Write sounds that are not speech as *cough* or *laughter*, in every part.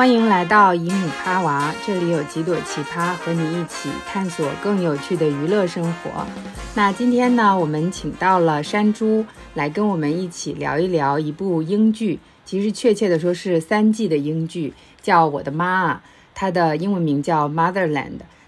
欢迎来到姨母趴娃，这里有几朵奇葩和你一起探索更有趣的娱乐生活。那今天呢，我们请到了山猪来跟我们一起聊一聊一部英剧，其实确切的说是三季的英剧，叫《我的妈啊》，它的英文名叫《Motherland》。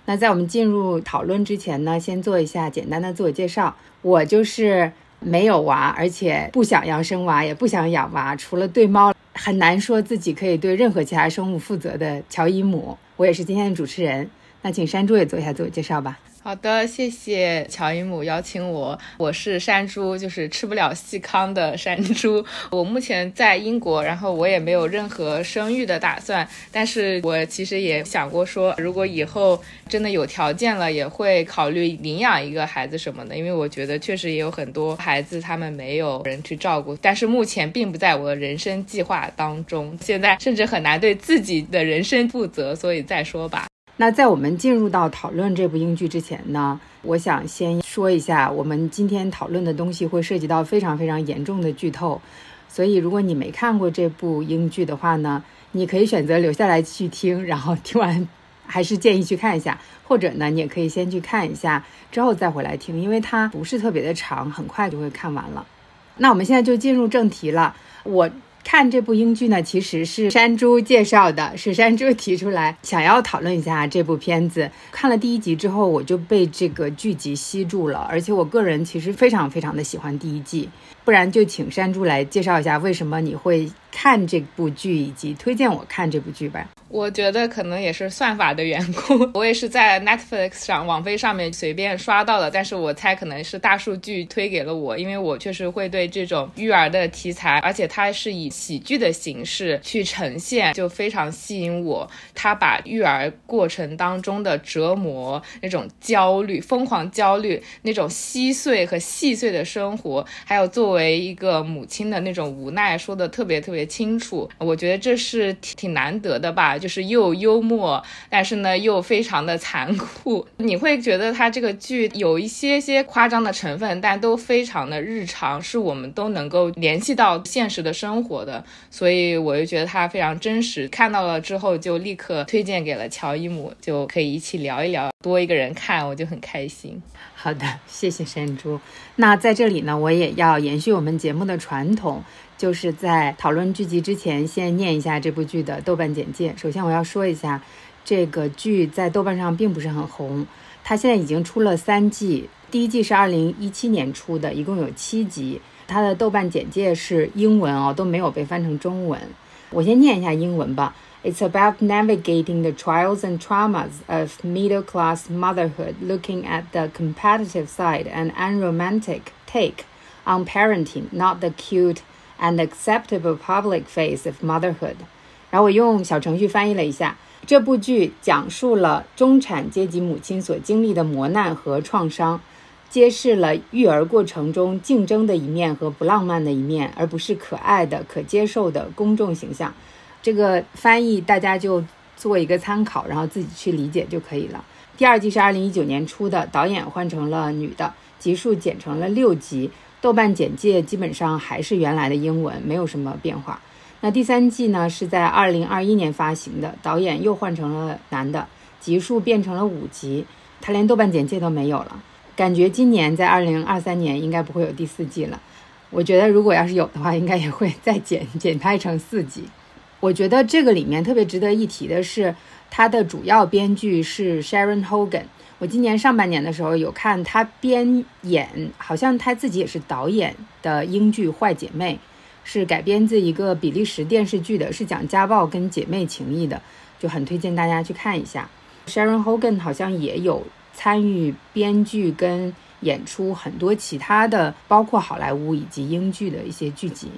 那在我们进入讨论之前呢，先做一下简单的自我介绍。我就是没有娃，而且不想要生娃，也不想养娃，除了对猫。很难说自己可以对任何其他生物负责的乔伊姆，我也是今天的主持人。那请山猪也做一下自我介绍吧。好的，谢谢乔伊姆邀请我。我是山猪，就是吃不了细糠的山猪。我目前在英国，然后我也没有任何生育的打算。但是我其实也想过说，如果以后真的有条件了，也会考虑领养一个孩子什么的。因为我觉得确实也有很多孩子，他们没有人去照顾。但是目前并不在我的人生计划当中。现在甚至很难对自己的人生负责，所以再说吧。那在我们进入到讨论这部英剧之前呢，我想先说一下，我们今天讨论的东西会涉及到非常非常严重的剧透，所以如果你没看过这部英剧的话呢，你可以选择留下来继续听，然后听完还是建议去看一下，或者呢，你也可以先去看一下，之后再回来听，因为它不是特别的长，很快就会看完了。那我们现在就进入正题了，我。看这部英剧呢，其实是山猪介绍的，是山猪提出来想要讨论一下这部片子。看了第一集之后，我就被这个剧集吸住了，而且我个人其实非常非常的喜欢第一季。不然就请山猪来介绍一下为什么你会看这部剧，以及推荐我看这部剧吧。我觉得可能也是算法的缘故，*laughs* 我也是在 Netflix 上、网飞上面随便刷到的，但是我猜可能是大数据推给了我，因为我确实会对这种育儿的题材，而且它是以喜剧的形式去呈现，就非常吸引我。他把育儿过程当中的折磨、那种焦虑、疯狂焦虑、那种稀碎和细碎的生活，还有作为一个母亲的那种无奈，说的特别特别清楚。我觉得这是挺挺难得的吧。就是又幽默，但是呢又非常的残酷。*laughs* 你会觉得他这个剧有一些些夸张的成分，但都非常的日常，是我们都能够联系到现实的生活的。所以我就觉得它非常真实。看到了之后就立刻推荐给了乔伊姆，就可以一起聊一聊。多一个人看我就很开心。好的，谢谢山猪。那在这里呢，我也要延续我们节目的传统。就是在讨论剧集之前，先念一下这部剧的豆瓣简介。首先，我要说一下，这个剧在豆瓣上并不是很红。它现在已经出了三季，第一季是二零一七年出的，一共有七集。它的豆瓣简介是英文哦，都没有被翻成中文。我先念一下英文吧。It's about navigating the trials and traumas of middle-class motherhood, looking at the competitive side and unromantic take on parenting, not the cute. An acceptable public face of motherhood。然后我用小程序翻译了一下，这部剧讲述了中产阶级母亲所经历的磨难和创伤，揭示了育儿过程中竞争的一面和不浪漫的一面，而不是可爱的、可接受的公众形象。 这个翻译大家就做一个参考，然后自己去理解就可以了。第二季是二零一九年出的，导演换成了女的，集数剪成了六集。豆瓣简介基本上还是原来的英文，没有什么变化。那第三季呢，是在二零二一年发行的，导演又换成了男的，集数变成了五集，他连豆瓣简介都没有了。感觉今年在二零二三年应该不会有第四季了。我觉得如果要是有的话，应该也会再剪 *laughs* 剪拍成四集。我觉得这个里面特别值得一提的是，它的主要编剧是 Sharon Hogan。我今年上半年的时候有看他编演，好像他自己也是导演的英剧《坏姐妹》，是改编自一个比利时电视剧的，是讲家暴跟姐妹情谊的，就很推荐大家去看一下。Sharon Hogan 好像也有参与编剧跟演出很多其他的，包括好莱坞以及英剧的一些剧集。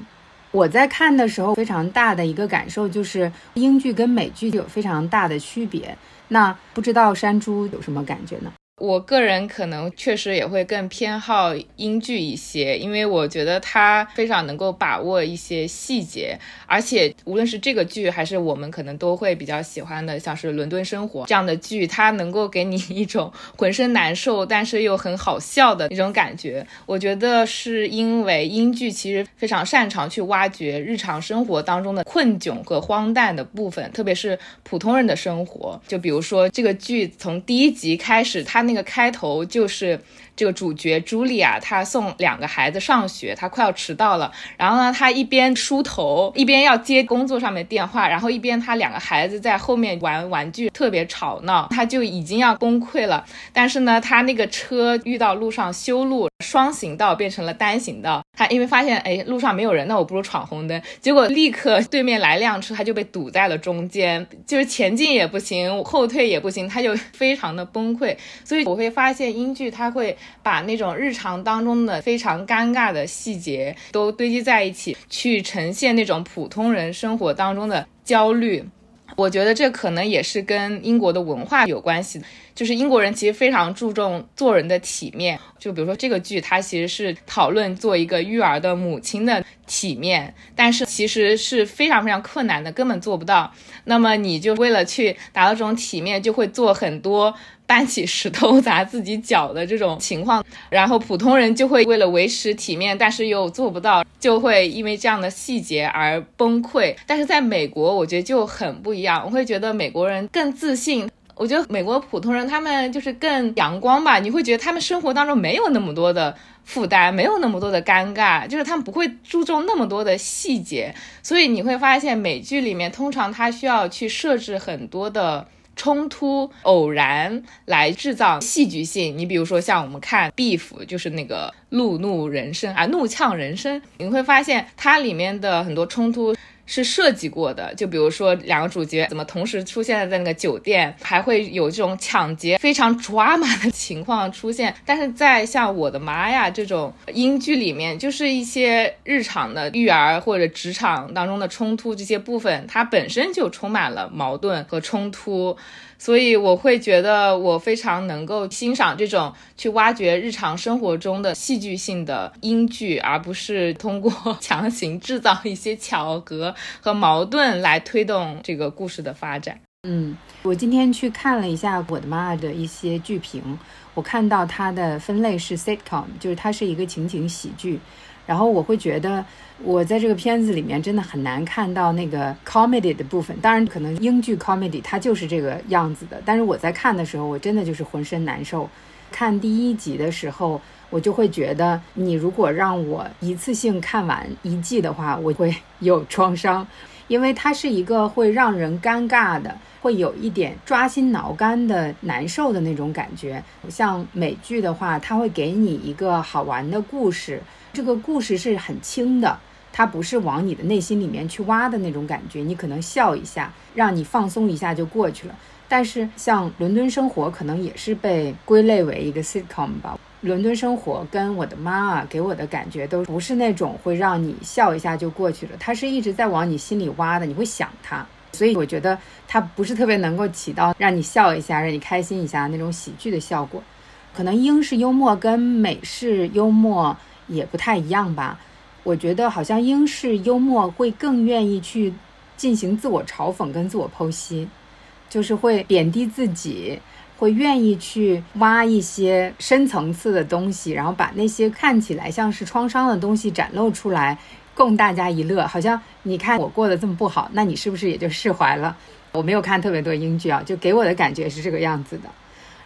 我在看的时候，非常大的一个感受就是英剧跟美剧有非常大的区别。那不知道山猪有什么感觉呢？我个人可能确实也会更偏好英剧一些，因为我觉得它非常能够把握一些细节，而且无论是这个剧还是我们可能都会比较喜欢的，像是《伦敦生活》这样的剧，它能够给你一种浑身难受但是又很好笑的一种感觉。我觉得是因为英剧其实非常擅长去挖掘日常生活当中的困窘和荒诞的部分，特别是普通人的生活。就比如说这个剧从第一集开始，它那个开头就是这个主角茱莉亚，她送两个孩子上学，她快要迟到了。然后呢，她一边梳头，一边要接工作上面电话，然后一边她两个孩子在后面玩玩具，特别吵闹，她就已经要崩溃了。但是呢，她那个车遇到路上修路，双行道变成了单行道，她因为发现哎路上没有人，那我不如闯红灯，结果立刻对面来辆车，她就被堵在了中间，就是前进也不行，后退也不行，她就非常的崩溃。所以我会发现英剧它会把那种日常当中的非常尴尬的细节都堆积在一起，去呈现那种普通人生活当中的焦虑。我觉得这可能也是跟英国的文化有关系，就是英国人其实非常注重做人的体面。就比如说这个剧，它其实是讨论做一个育儿的母亲的体面，但是其实是非常非常困难的，根本做不到。那么你就为了去达到这种体面，就会做很多。搬起石头砸自己脚的这种情况，*laughs* 然后普通人就会为了维持体面，但是又做不到，就会因为这样的细节而崩溃。但是在美国，我觉得就很不一样，我会觉得美国人更自信。我觉得美国普通人他们就是更阳光吧，你会觉得他们生活当中没有那么多的负担，没有那么多的尴尬，就是他们不会注重那么多的细节。所以你会发现美剧里面通常他需要去设置很多的。冲突偶然来制造戏剧性，你比如说像我们看《Beef》，就是那个怒怒人生啊，怒呛人生，你会发现它里面的很多冲突。是设计过的，就比如说两个主角怎么同时出现在那个酒店，还会有这种抢劫非常抓马的情况出现。但是在像我的妈呀这种英剧里面，就是一些日常的育儿或者职场当中的冲突这些部分，它本身就充满了矛盾和冲突。所以我会觉得我非常能够欣赏这种去挖掘日常生活中的戏剧性的英剧，而不是通过 *laughs* 强行制造一些巧合和矛盾来推动这个故事的发展。嗯，我今天去看了一下我的妈的一些剧评，我看到它的分类是 sitcom，就是它是一个情景喜剧。然后我会觉得，我在这个片子里面真的很难看到那个 comedy 的部分。当然，可能英剧 comedy 它就是这个样子的。但是我在看的时候，我真的就是浑身难受。看第一集的时候，我就会觉得，你如果让我一次性看完一季的话，我会有创伤，因为它是一个会让人尴尬的，会有一点抓心挠肝的难受的那种感觉。像美剧的话，它会给你一个好玩的故事。这个故事是很轻的，它不是往你的内心里面去挖的那种感觉，你可能笑一下，让你放松一下就过去了。但是像《伦敦生活》可能也是被归类为一个 sitcom 吧，《伦敦生活》跟我的妈啊给我的感觉都不是那种会让你笑一下就过去了，它是一直在往你心里挖的，你会想它，所以我觉得它不是特别能够起到让你笑一下、让你开心一下那种喜剧的效果。可能英式幽默跟美式幽默。也不太一样吧，我觉得好像英式幽默会更愿意去进行自我嘲讽跟自我剖析，就是会贬低自己，会愿意去挖一些深层次的东西，然后把那些看起来像是创伤的东西展露出来，供大家一乐。好像你看我过得这么不好，那你是不是也就释怀了？我没有看特别多英剧啊，就给我的感觉是这个样子的。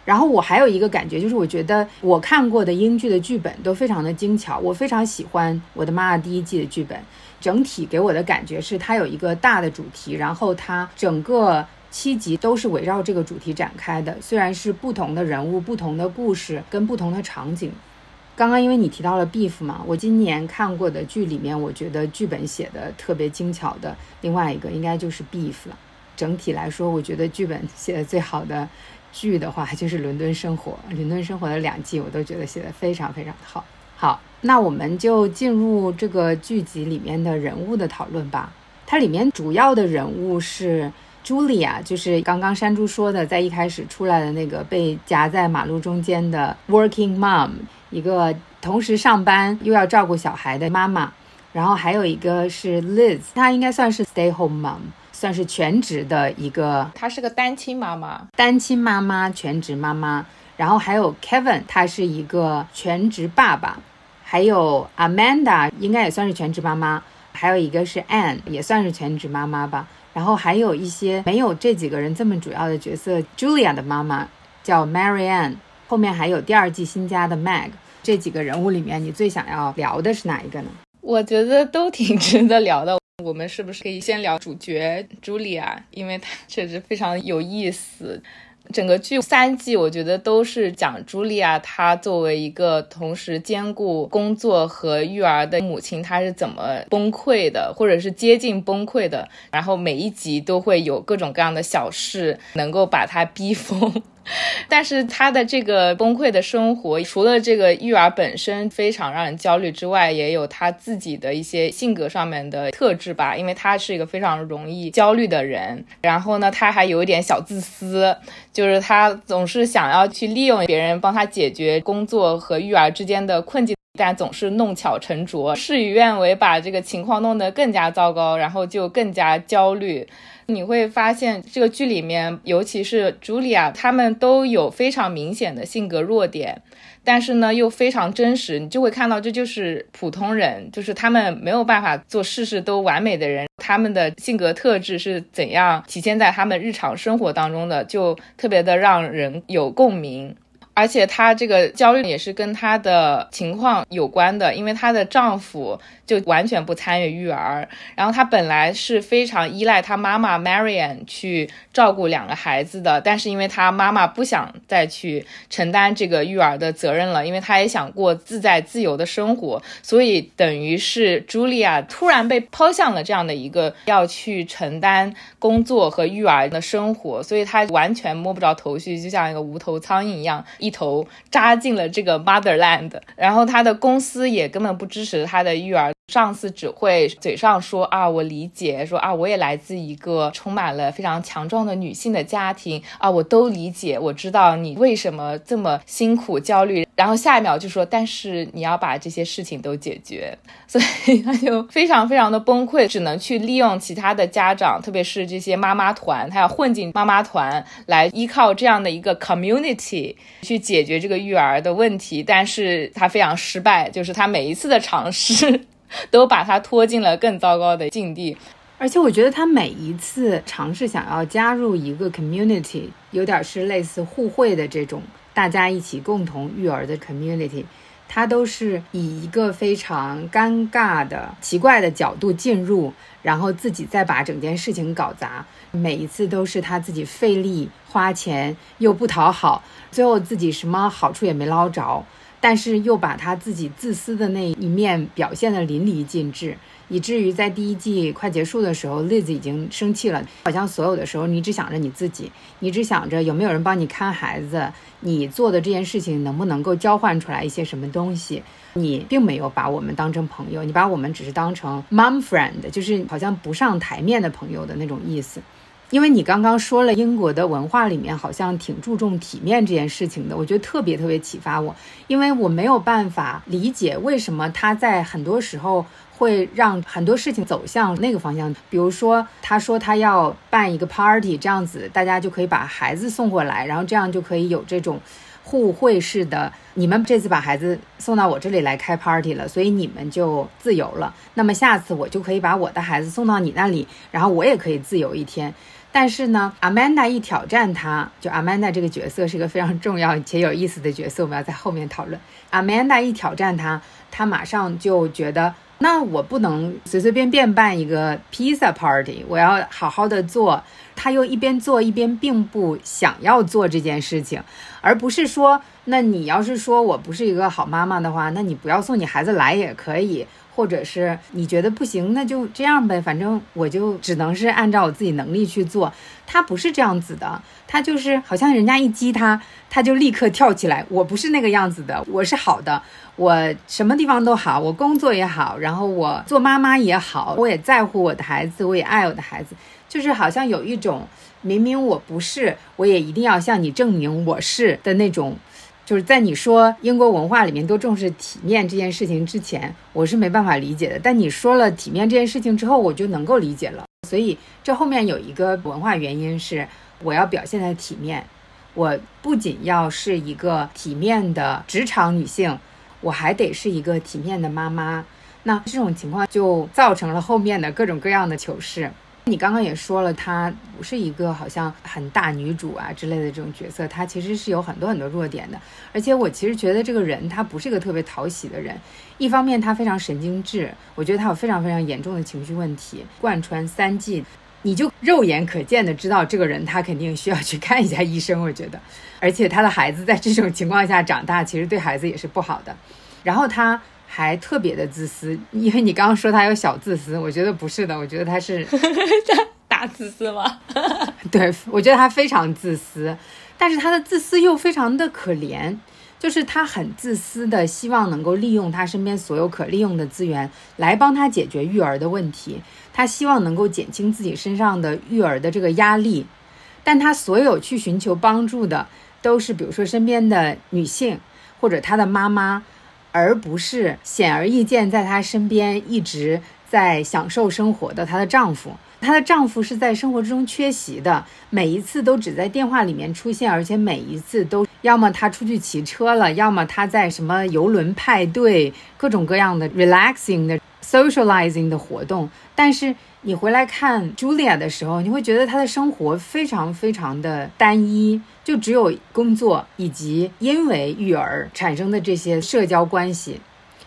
然后我还有一个感觉，就是我觉得我看过的英剧的剧本都非常的精巧，我非常喜欢《我的妈妈》第一季的剧本，整体给我的感觉是它有一个大的主题，然后它整个七集都是围绕这个主题展开的，虽然是不同的人物、不同的故事跟不同的场景。刚刚因为你提到了《Beef》嘛，我今年看过的剧里面，我觉得剧本写的特别精巧的另外一个应该就是《Beef》了。整体来说，我觉得剧本写的最好的。剧的话就是《伦敦生活》，《伦敦生活》的两季我都觉得写的非常非常的好。好，那我们就进入这个剧集里面的人物的讨论吧。它里面主要的人物是 Julia 就是刚刚山猪说的，在一开始出来的那个被夹在马路中间的 working mom，一个同时上班又要照顾小孩的妈妈。然后还有一个是 Liz，她应该算是 stay home mom，算是全职的一个，她是个单亲妈妈，单亲妈妈，全职妈妈。然后还有 Kevin，他是一个全职爸爸。还有 Amanda，应该也算是全职妈妈。还有一个是 Anne，也算是全职妈妈吧。然后还有一些没有这几个人这么主要的角色，Julia 的妈妈叫 Marianne，后面还有第二季新加的 Meg。这几个人物里面，你最想要聊的是哪一个呢？我觉得都挺值得聊的。我们是不是可以先聊主角 Julia，因为她确实非常有意思。整个剧三季，我觉得都是讲茱莉亚，她作为一个同时兼顾工作和育儿的母亲，她是怎么崩溃的，或者是接近崩溃的。然后每一集都会有各种各样的小事，能够把她逼疯。*laughs* 但是他的这个崩溃的生活，除了这个育儿本身非常让人焦虑之外，也有他自己的一些性格上面的特质吧。因为他是一个非常容易焦虑的人，然后呢，他还有一点小自私，就是他总是想要去利用别人帮他解决工作和育儿之间的困境，但总是弄巧成拙，事与愿违，把这个情况弄得更加糟糕，然后就更加焦虑。你会发现这个剧里面，尤其是茱莉亚，他们都有非常明显的性格弱点，但是呢又非常真实，你就会看到这就是普通人，就是他们没有办法做事事都完美的人，他们的性格特质是怎样体现在他们日常生活当中的，就特别的让人有共鸣。而且她这个焦虑也是跟她的情况有关的，因为她的丈夫就完全不参与育儿，然后她本来是非常依赖她妈妈 Marian 去照顾两个孩子的，但是因为她妈妈不想再去承担这个育儿的责任了，因为她也想过自在自由的生活，所以等于是 Julia 突然被抛向了这样的一个要去承担工作和育儿的生活，所以她完全摸不着头绪，就像一个无头苍蝇一样。一头扎进了这个 motherland，然后他的公司也根本不支持他的育儿。上司只会嘴上说啊，我理解，说啊，我也来自一个充满了非常强壮的女性的家庭啊，我都理解，我知道你为什么这么辛苦焦虑。然后下一秒就说，但是你要把这些事情都解决，所以他就非常非常的崩溃，只能去利用其他的家长，特别是这些妈妈团，他要混进妈妈团来依靠这样的一个 community 去解决这个育儿的问题，但是他非常失败，就是他每一次的尝试。*laughs* 都把他拖进了更糟糕的境地，而且我觉得他每一次尝试想要加入一个 community，有点是类似互惠的这种大家一起共同育儿的 community，他都是以一个非常尴尬的奇怪的角度进入，然后自己再把整件事情搞砸，每一次都是他自己费力花钱又不讨好，最后自己什么好处也没捞着。但是又把他自己自私的那一面表现得淋漓尽致，以至于在第一季快结束的时候，Liz 已经生气了。好像所有的时候，你只想着你自己，你只想着有没有人帮你看孩子，你做的这件事情能不能够交换出来一些什么东西。你并没有把我们当成朋友，你把我们只是当成 mom friend，就是好像不上台面的朋友的那种意思。因为你刚刚说了，英国的文化里面好像挺注重体面这件事情的，我觉得特别特别启发我，因为我没有办法理解为什么他在很多时候会让很多事情走向那个方向。比如说，他说他要办一个 party，这样子大家就可以把孩子送过来，然后这样就可以有这种互惠式的。你们这次把孩子送到我这里来开 party 了，所以你们就自由了。那么下次我就可以把我的孩子送到你那里，然后我也可以自由一天。但是呢，Amanda 一挑战他，就 Amanda 这个角色是一个非常重要且有意思的角色，我们要在后面讨论。Amanda 一挑战他，他马上就觉得，那我不能随随便便办一个 pizza party，我要好好的做。他又一边做一边并不想要做这件事情，而不是说，那你要是说我不是一个好妈妈的话，那你不要送你孩子来也可以。或者是你觉得不行，那就这样呗，反正我就只能是按照我自己能力去做。他不是这样子的，他就是好像人家一激他，他就立刻跳起来。我不是那个样子的，我是好的，我什么地方都好，我工作也好，然后我做妈妈也好，我也在乎我的孩子，我也爱我的孩子。就是好像有一种明明我不是，我也一定要向你证明我是的那种。就是在你说英国文化里面都重视体面这件事情之前，我是没办法理解的。但你说了体面这件事情之后，我就能够理解了。所以这后面有一个文化原因是，我要表现的体面，我不仅要是一个体面的职场女性，我还得是一个体面的妈妈。那这种情况就造成了后面的各种各样的糗事。你刚刚也说了，她不是一个好像很大女主啊之类的这种角色，她其实是有很多很多弱点的。而且我其实觉得这个人她不是一个特别讨喜的人。一方面她非常神经质，我觉得她有非常非常严重的情绪问题，贯穿三季，你就肉眼可见的知道这个人她肯定需要去看一下医生。我觉得，而且她的孩子在这种情况下长大，其实对孩子也是不好的。然后她。还特别的自私，因为你刚刚说他有小自私，我觉得不是的，我觉得他是 *laughs* 大自私吗？*laughs* 对，我觉得他非常自私，但是他的自私又非常的可怜，就是他很自私的希望能够利用他身边所有可利用的资源来帮他解决育儿的问题，他希望能够减轻自己身上的育儿的这个压力，但他所有去寻求帮助的都是比如说身边的女性或者他的妈妈。而不是显而易见在她身边一直在享受生活的她的丈夫，她的丈夫是在生活之中缺席的，每一次都只在电话里面出现，而且每一次都要么他出去骑车了，要么他在什么游轮派对，各种各样的 relaxing 的 socializing 的活动，但是。你回来看 Julia 的时候，你会觉得她的生活非常非常的单一，就只有工作以及因为育儿产生的这些社交关系，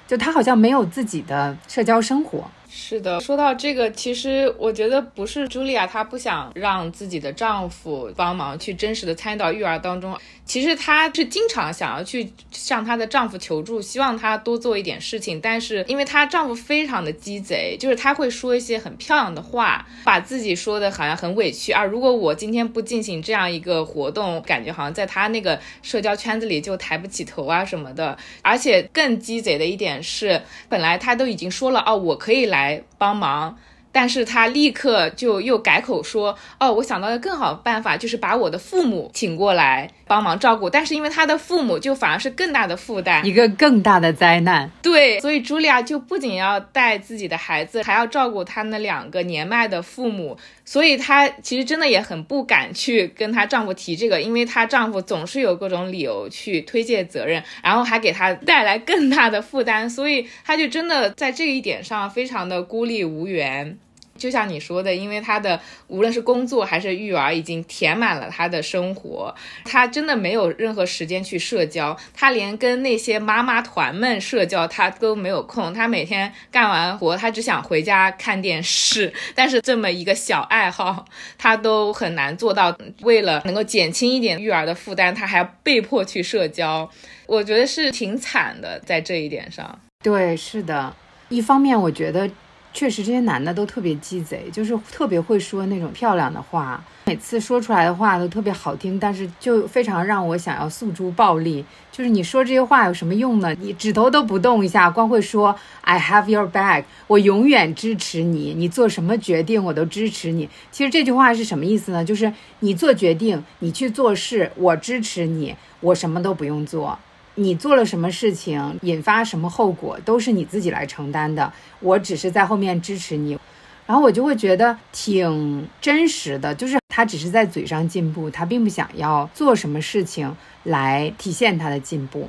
就他好像没有自己的社交生活。是的，说到这个，其实我觉得不是茱莉亚，她不想让自己的丈夫帮忙去真实的参与到育儿当中。其实她是经常想要去向她的丈夫求助，希望他多做一点事情。但是因为她丈夫非常的鸡贼，就是他会说一些很漂亮的话，把自己说的好像很委屈啊。如果我今天不进行这样一个活动，感觉好像在他那个社交圈子里就抬不起头啊什么的。而且更鸡贼的一点是，本来他都已经说了哦，我可以来来帮忙。但是他立刻就又改口说：“哦，我想到了更好的办法，就是把我的父母请过来帮忙照顾。但是因为他的父母就反而是更大的负担，一个更大的灾难。对，所以茱莉亚就不仅要带自己的孩子，还要照顾她那两个年迈的父母。所以她其实真的也很不敢去跟她丈夫提这个，因为她丈夫总是有各种理由去推卸责任，然后还给她带来更大的负担。所以她就真的在这一点上非常的孤立无援。”就像你说的，因为他的无论是工作还是育儿，已经填满了他的生活，他真的没有任何时间去社交，他连跟那些妈妈团们社交他都没有空。他每天干完活，他只想回家看电视。但是这么一个小爱好，他都很难做到。为了能够减轻一点育儿的负担，他还要被迫去社交。我觉得是挺惨的，在这一点上。对，是的。一方面，我觉得。确实，这些男的都特别鸡贼，就是特别会说那种漂亮的话，每次说出来的话都特别好听，但是就非常让我想要诉诸暴力。就是你说这些话有什么用呢？你指头都不动一下，光会说 I have your back，我永远支持你，你做什么决定我都支持你。其实这句话是什么意思呢？就是你做决定，你去做事，我支持你，我什么都不用做。你做了什么事情，引发什么后果，都是你自己来承担的。我只是在后面支持你，然后我就会觉得挺真实的，就是他只是在嘴上进步，他并不想要做什么事情来体现他的进步。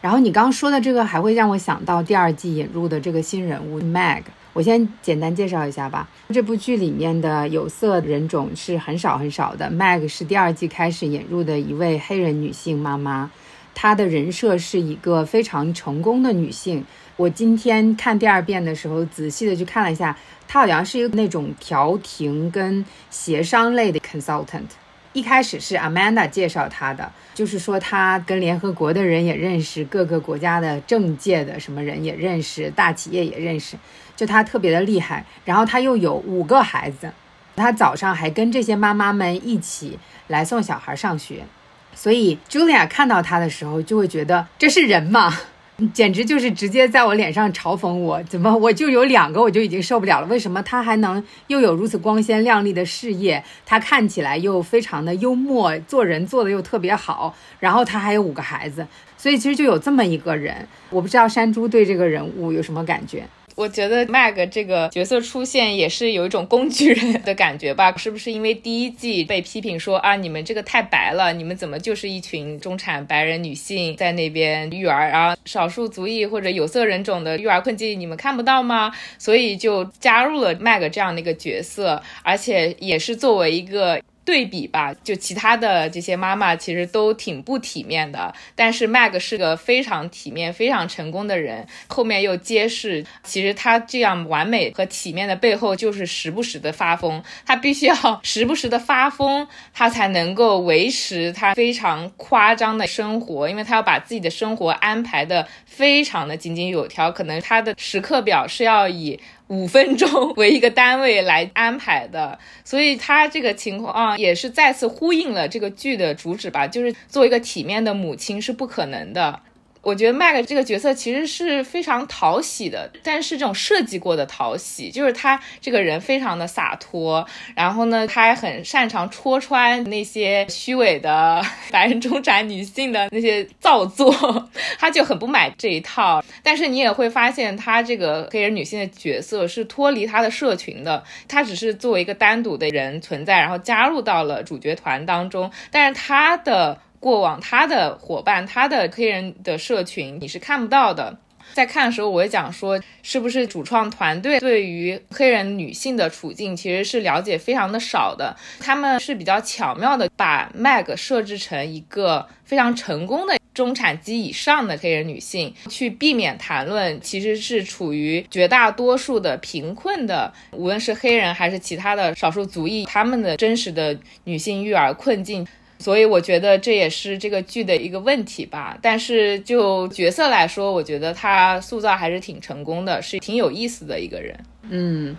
然后你刚刚说的这个，还会让我想到第二季引入的这个新人物 Mag。我先简单介绍一下吧。这部剧里面的有色人种是很少很少的，Mag 是第二季开始引入的一位黑人女性妈妈。她的人设是一个非常成功的女性。我今天看第二遍的时候，仔细的去看了一下，她好像是一个那种调停跟协商类的 consultant。一开始是 Amanda 介绍她的，就是说她跟联合国的人也认识，各个国家的政界的什么人也认识，大企业也认识，就她特别的厉害。然后她又有五个孩子，她早上还跟这些妈妈们一起来送小孩上学。所以，Julia 看到他的时候，就会觉得这是人吗？*laughs* 简直就是直接在我脸上嘲讽我，怎么我就有两个我就已经受不了了？为什么他还能又有如此光鲜亮丽的事业？他看起来又非常的幽默，做人做的又特别好，然后他还有五个孩子，所以其实就有这么一个人。我不知道山猪对这个人物有什么感觉。我觉得 Mag 这个角色出现也是有一种工具人的感觉吧？是不是因为第一季被批评说啊，你们这个太白了，你们怎么就是一群中产白人女性在那边育儿啊？少数族裔或者有色人种的育儿困境你们看不到吗？所以就加入了 Mag 这样的一个角色，而且也是作为一个。对比吧，就其他的这些妈妈其实都挺不体面的，但是 Mag 是个非常体面、非常成功的人。后面又揭示，其实他这样完美和体面的背后，就是时不时的发疯。他必须要时不时的发疯，他才能够维持他非常夸张的生活，因为他要把自己的生活安排的非常的井井有条，可能他的时刻表是要以。五分钟为一个单位来安排的，所以他这个情况也是再次呼应了这个剧的主旨吧，就是做一个体面的母亲是不可能的。我觉得 Mag 这个角色其实是非常讨喜的，但是这种设计过的讨喜，就是他这个人非常的洒脱，然后呢，他还很擅长戳穿那些虚伪的白人中产女性的那些造作，*laughs* 他就很不买这一套。但是你也会发现，他这个黑人女性的角色是脱离他的社群的，他只是作为一个单独的人存在，然后加入到了主角团当中，但是他的。过往他的伙伴，他的黑人的社群你是看不到的。在看的时候，我会讲说，是不是主创团队对于黑人女性的处境其实是了解非常的少的？他们是比较巧妙的把 Meg 设置成一个非常成功的中产级以上的黑人女性，去避免谈论其实是处于绝大多数的贫困的，无论是黑人还是其他的少数族裔，他们的真实的女性育儿困境。所以我觉得这也是这个剧的一个问题吧。但是就角色来说，我觉得他塑造还是挺成功的，是挺有意思的一个人。嗯，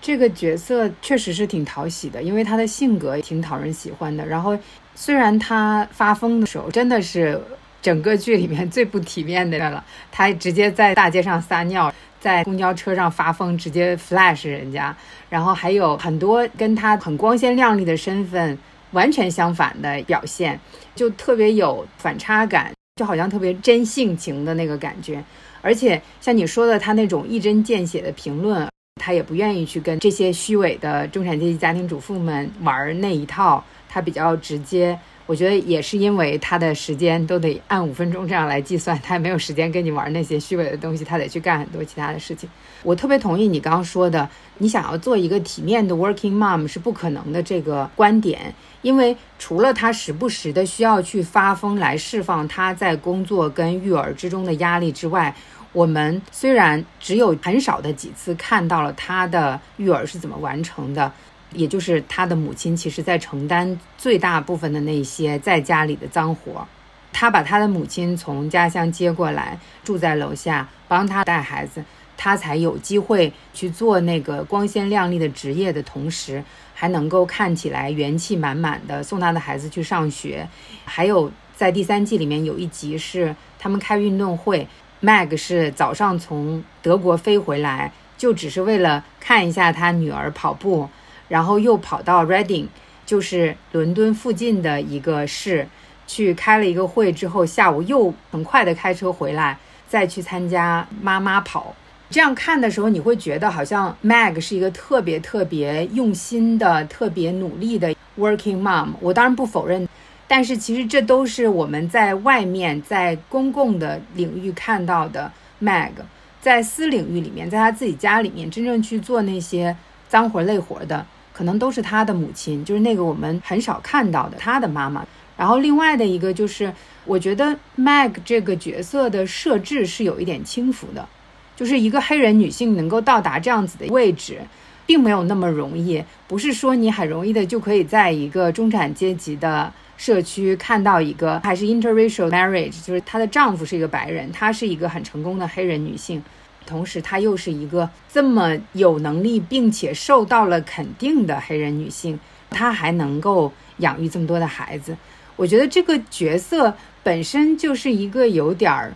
这个角色确实是挺讨喜的，因为他的性格挺讨人喜欢的。然后虽然他发疯的时候真的是整个剧里面最不体面的了，他直接在大街上撒尿，在公交车上发疯，直接 flash 人家。然后还有很多跟他很光鲜亮丽的身份。完全相反的表现，就特别有反差感，就好像特别真性情的那个感觉。而且像你说的，他那种一针见血的评论，他也不愿意去跟这些虚伪的中产阶级家庭主妇们玩那一套，他比较直接。我觉得也是因为他的时间都得按五分钟这样来计算，他也没有时间跟你玩那些虚伪的东西，他得去干很多其他的事情。我特别同意你刚刚说的，你想要做一个体面的 working mom 是不可能的这个观点，因为除了他时不时的需要去发疯来释放他在工作跟育儿之中的压力之外，我们虽然只有很少的几次看到了他的育儿是怎么完成的。也就是他的母亲，其实在承担最大部分的那些在家里的脏活。他把他的母亲从家乡接过来，住在楼下，帮他带孩子，他才有机会去做那个光鲜亮丽的职业的同时，还能够看起来元气满满的送他的孩子去上学。还有在第三季里面有一集是他们开运动会，Mag 是早上从德国飞回来，就只是为了看一下他女儿跑步。然后又跑到 Reading，就是伦敦附近的一个市，去开了一个会之后，下午又很快的开车回来，再去参加妈妈跑。这样看的时候，你会觉得好像 Mag 是一个特别特别用心的、特别努力的 Working Mom。我当然不否认，但是其实这都是我们在外面在公共的领域看到的 Mag，在私领域里面，在他自己家里面真正去做那些脏活累活的。可能都是他的母亲，就是那个我们很少看到的他的妈妈。然后另外的一个就是，我觉得 Mag 这个角色的设置是有一点轻浮的，就是一个黑人女性能够到达这样子的位置，并没有那么容易。不是说你很容易的就可以在一个中产阶级的社区看到一个还是 interracial marriage，就是她的丈夫是一个白人，她是一个很成功的黑人女性。同时，她又是一个这么有能力并且受到了肯定的黑人女性，她还能够养育这么多的孩子。我觉得这个角色本身就是一个有点儿，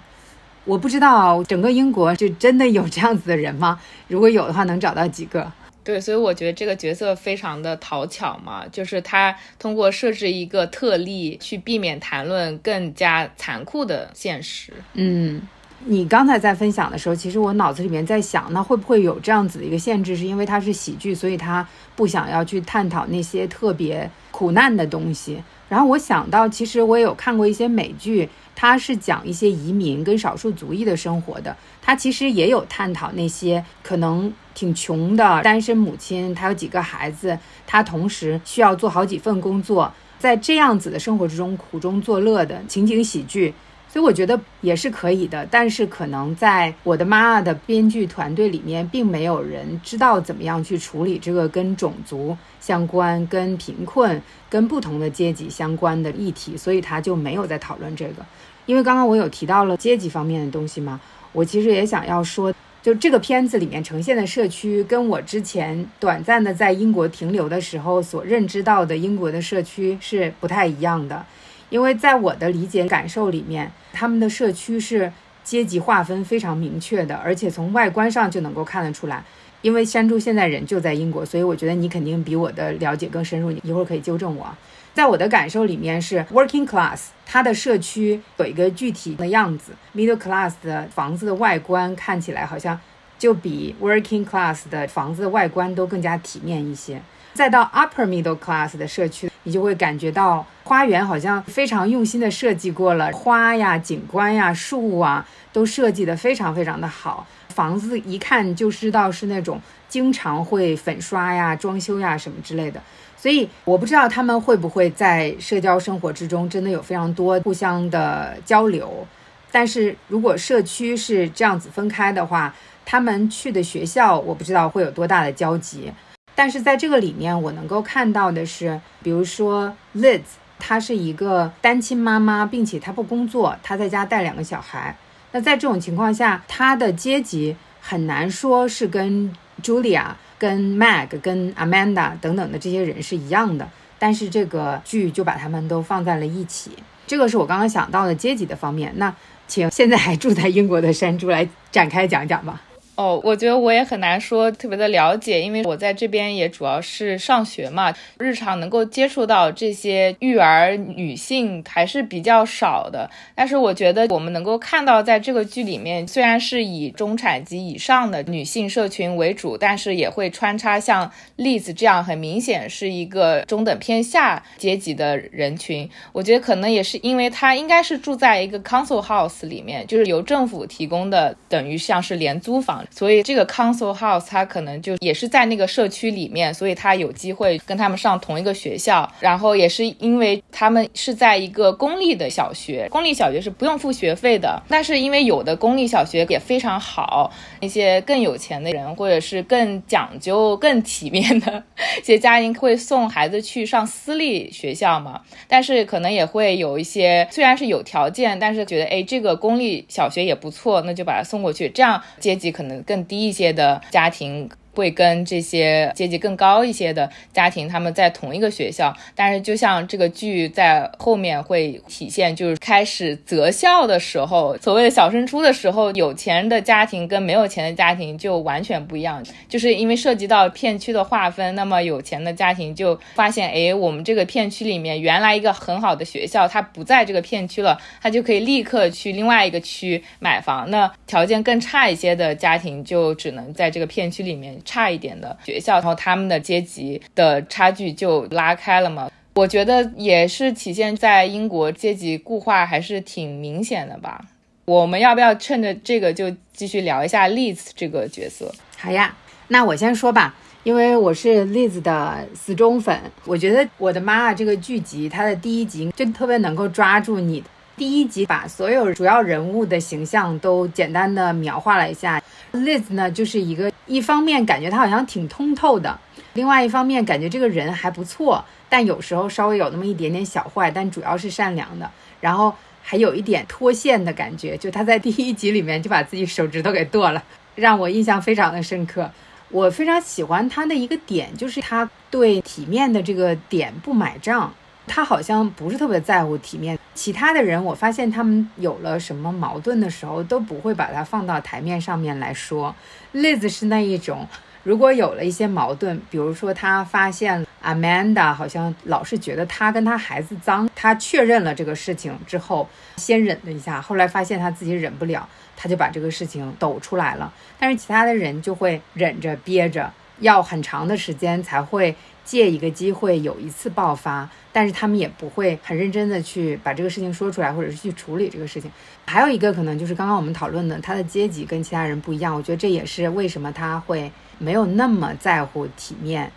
我不知道整个英国就真的有这样子的人吗？如果有的话，能找到几个？对，所以我觉得这个角色非常的讨巧嘛，就是他通过设置一个特例，去避免谈论更加残酷的现实。嗯，你刚才在分享的时候，其实我脑子里面在想，那会不会有这样子的一个限制，是因为它是喜剧，所以他不想要去探讨那些特别苦难的东西？然后我想到，其实我也有看过一些美剧，它是讲一些移民跟少数族裔的生活的，它其实也有探讨那些可能挺穷的单身母亲，她有几个孩子，她同时需要做好几份工作，在这样子的生活之中苦中作乐的情景喜剧。所以我觉得也是可以的，但是可能在我的妈妈的编剧团队里面，并没有人知道怎么样去处理这个跟种族相关、跟贫困、跟不同的阶级相关的议题，所以他就没有在讨论这个。因为刚刚我有提到了阶级方面的东西嘛，我其实也想要说，就这个片子里面呈现的社区，跟我之前短暂的在英国停留的时候所认知到的英国的社区是不太一样的。因为在我的理解感受里面，他们的社区是阶级划分非常明确的，而且从外观上就能够看得出来。因为山猪现在人就在英国，所以我觉得你肯定比我的了解更深入。你一会儿可以纠正我。在我的感受里面，是 working class，它的社区有一个具体的样子；middle class 的房子的外观看起来好像就比 working class 的房子的外观都更加体面一些。再到 upper middle class 的社区，你就会感觉到花园好像非常用心的设计过了，花呀、景观呀、树啊都设计的非常非常的好。房子一看就知道是那种经常会粉刷呀、装修呀什么之类的。所以我不知道他们会不会在社交生活之中真的有非常多互相的交流。但是如果社区是这样子分开的话，他们去的学校我不知道会有多大的交集。但是在这个里面，我能够看到的是，比如说 Liz，她是一个单亲妈妈，并且她不工作，她在家带两个小孩。那在这种情况下，她的阶级很难说是跟 Julia、跟 Mag、跟 Amanda 等等的这些人是一样的。但是这个剧就把他们都放在了一起。这个是我刚刚想到的阶级的方面。那请现在还住在英国的山猪来展开讲讲吧。哦，我觉得我也很难说特别的了解，因为我在这边也主要是上学嘛，日常能够接触到这些育儿女性还是比较少的。但是我觉得我们能够看到，在这个剧里面，虽然是以中产及以上的女性社群为主，但是也会穿插像例子这样很明显是一个中等偏下阶级的人群。我觉得可能也是因为她应该是住在一个 council house 里面，就是由政府提供的，等于像是廉租房。所以这个 council house 它可能就也是在那个社区里面，所以他有机会跟他们上同一个学校。然后也是因为他们是在一个公立的小学，公立小学是不用付学费的。但是因为有的公立小学也非常好，那些更有钱的人或者是更讲究、更体面的一些家庭会送孩子去上私立学校嘛。但是可能也会有一些虽然是有条件，但是觉得哎这个公立小学也不错，那就把他送过去。这样阶级可能。更低一些的家庭。会跟这些阶级更高一些的家庭，他们在同一个学校，但是就像这个剧在后面会体现，就是开始择校的时候，所谓的小升初的时候，有钱的家庭跟没有钱的家庭就完全不一样，就是因为涉及到片区的划分，那么有钱的家庭就发现，哎，我们这个片区里面原来一个很好的学校，它不在这个片区了，他就可以立刻去另外一个区买房，那条件更差一些的家庭就只能在这个片区里面。差一点的学校，然后他们的阶级的差距就拉开了嘛？我觉得也是体现在英国阶级固化还是挺明显的吧。我们要不要趁着这个就继续聊一下 Liz 这个角色？好呀，那我先说吧，因为我是 Liz 的死忠粉。我觉得我的妈啊，这个剧集它的第一集就特别能够抓住你。第一集把所有主要人物的形象都简单的描画了一下。Liz 呢，就是一个一方面感觉他好像挺通透的，另外一方面感觉这个人还不错，但有时候稍微有那么一点点小坏，但主要是善良的。然后还有一点脱线的感觉，就他在第一集里面就把自己手指头给剁了，让我印象非常的深刻。我非常喜欢他的一个点，就是他对体面的这个点不买账。他好像不是特别在乎体面。其他的人，我发现他们有了什么矛盾的时候，都不会把它放到台面上面来说。Liz 是那一种，如果有了一些矛盾，比如说他发现 Amanda 好像老是觉得他跟他孩子脏，他确认了这个事情之后，先忍了一下，后来发现他自己忍不了，他就把这个事情抖出来了。但是其他的人就会忍着憋着，要很长的时间才会借一个机会有一次爆发，但是他们也不会很认真的去把这个事情说出来，或者是去处理这个事情。还有一个可能就是刚刚我们讨论的，他的阶级跟其他人不一样，我觉得这也是为什么他会没有那么在乎体面。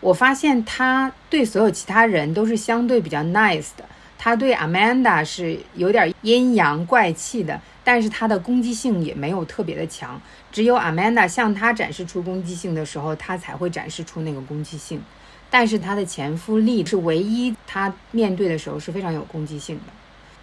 我发现他对所有其他人都是相对比较 nice 的，他对 Amanda 是有点阴阳怪气的，但是他的攻击性也没有特别的强。只有 Amanda 向他展示出攻击性的时候，他才会展示出那个攻击性。但是他的前夫利是唯一他面对的时候是非常有攻击性的，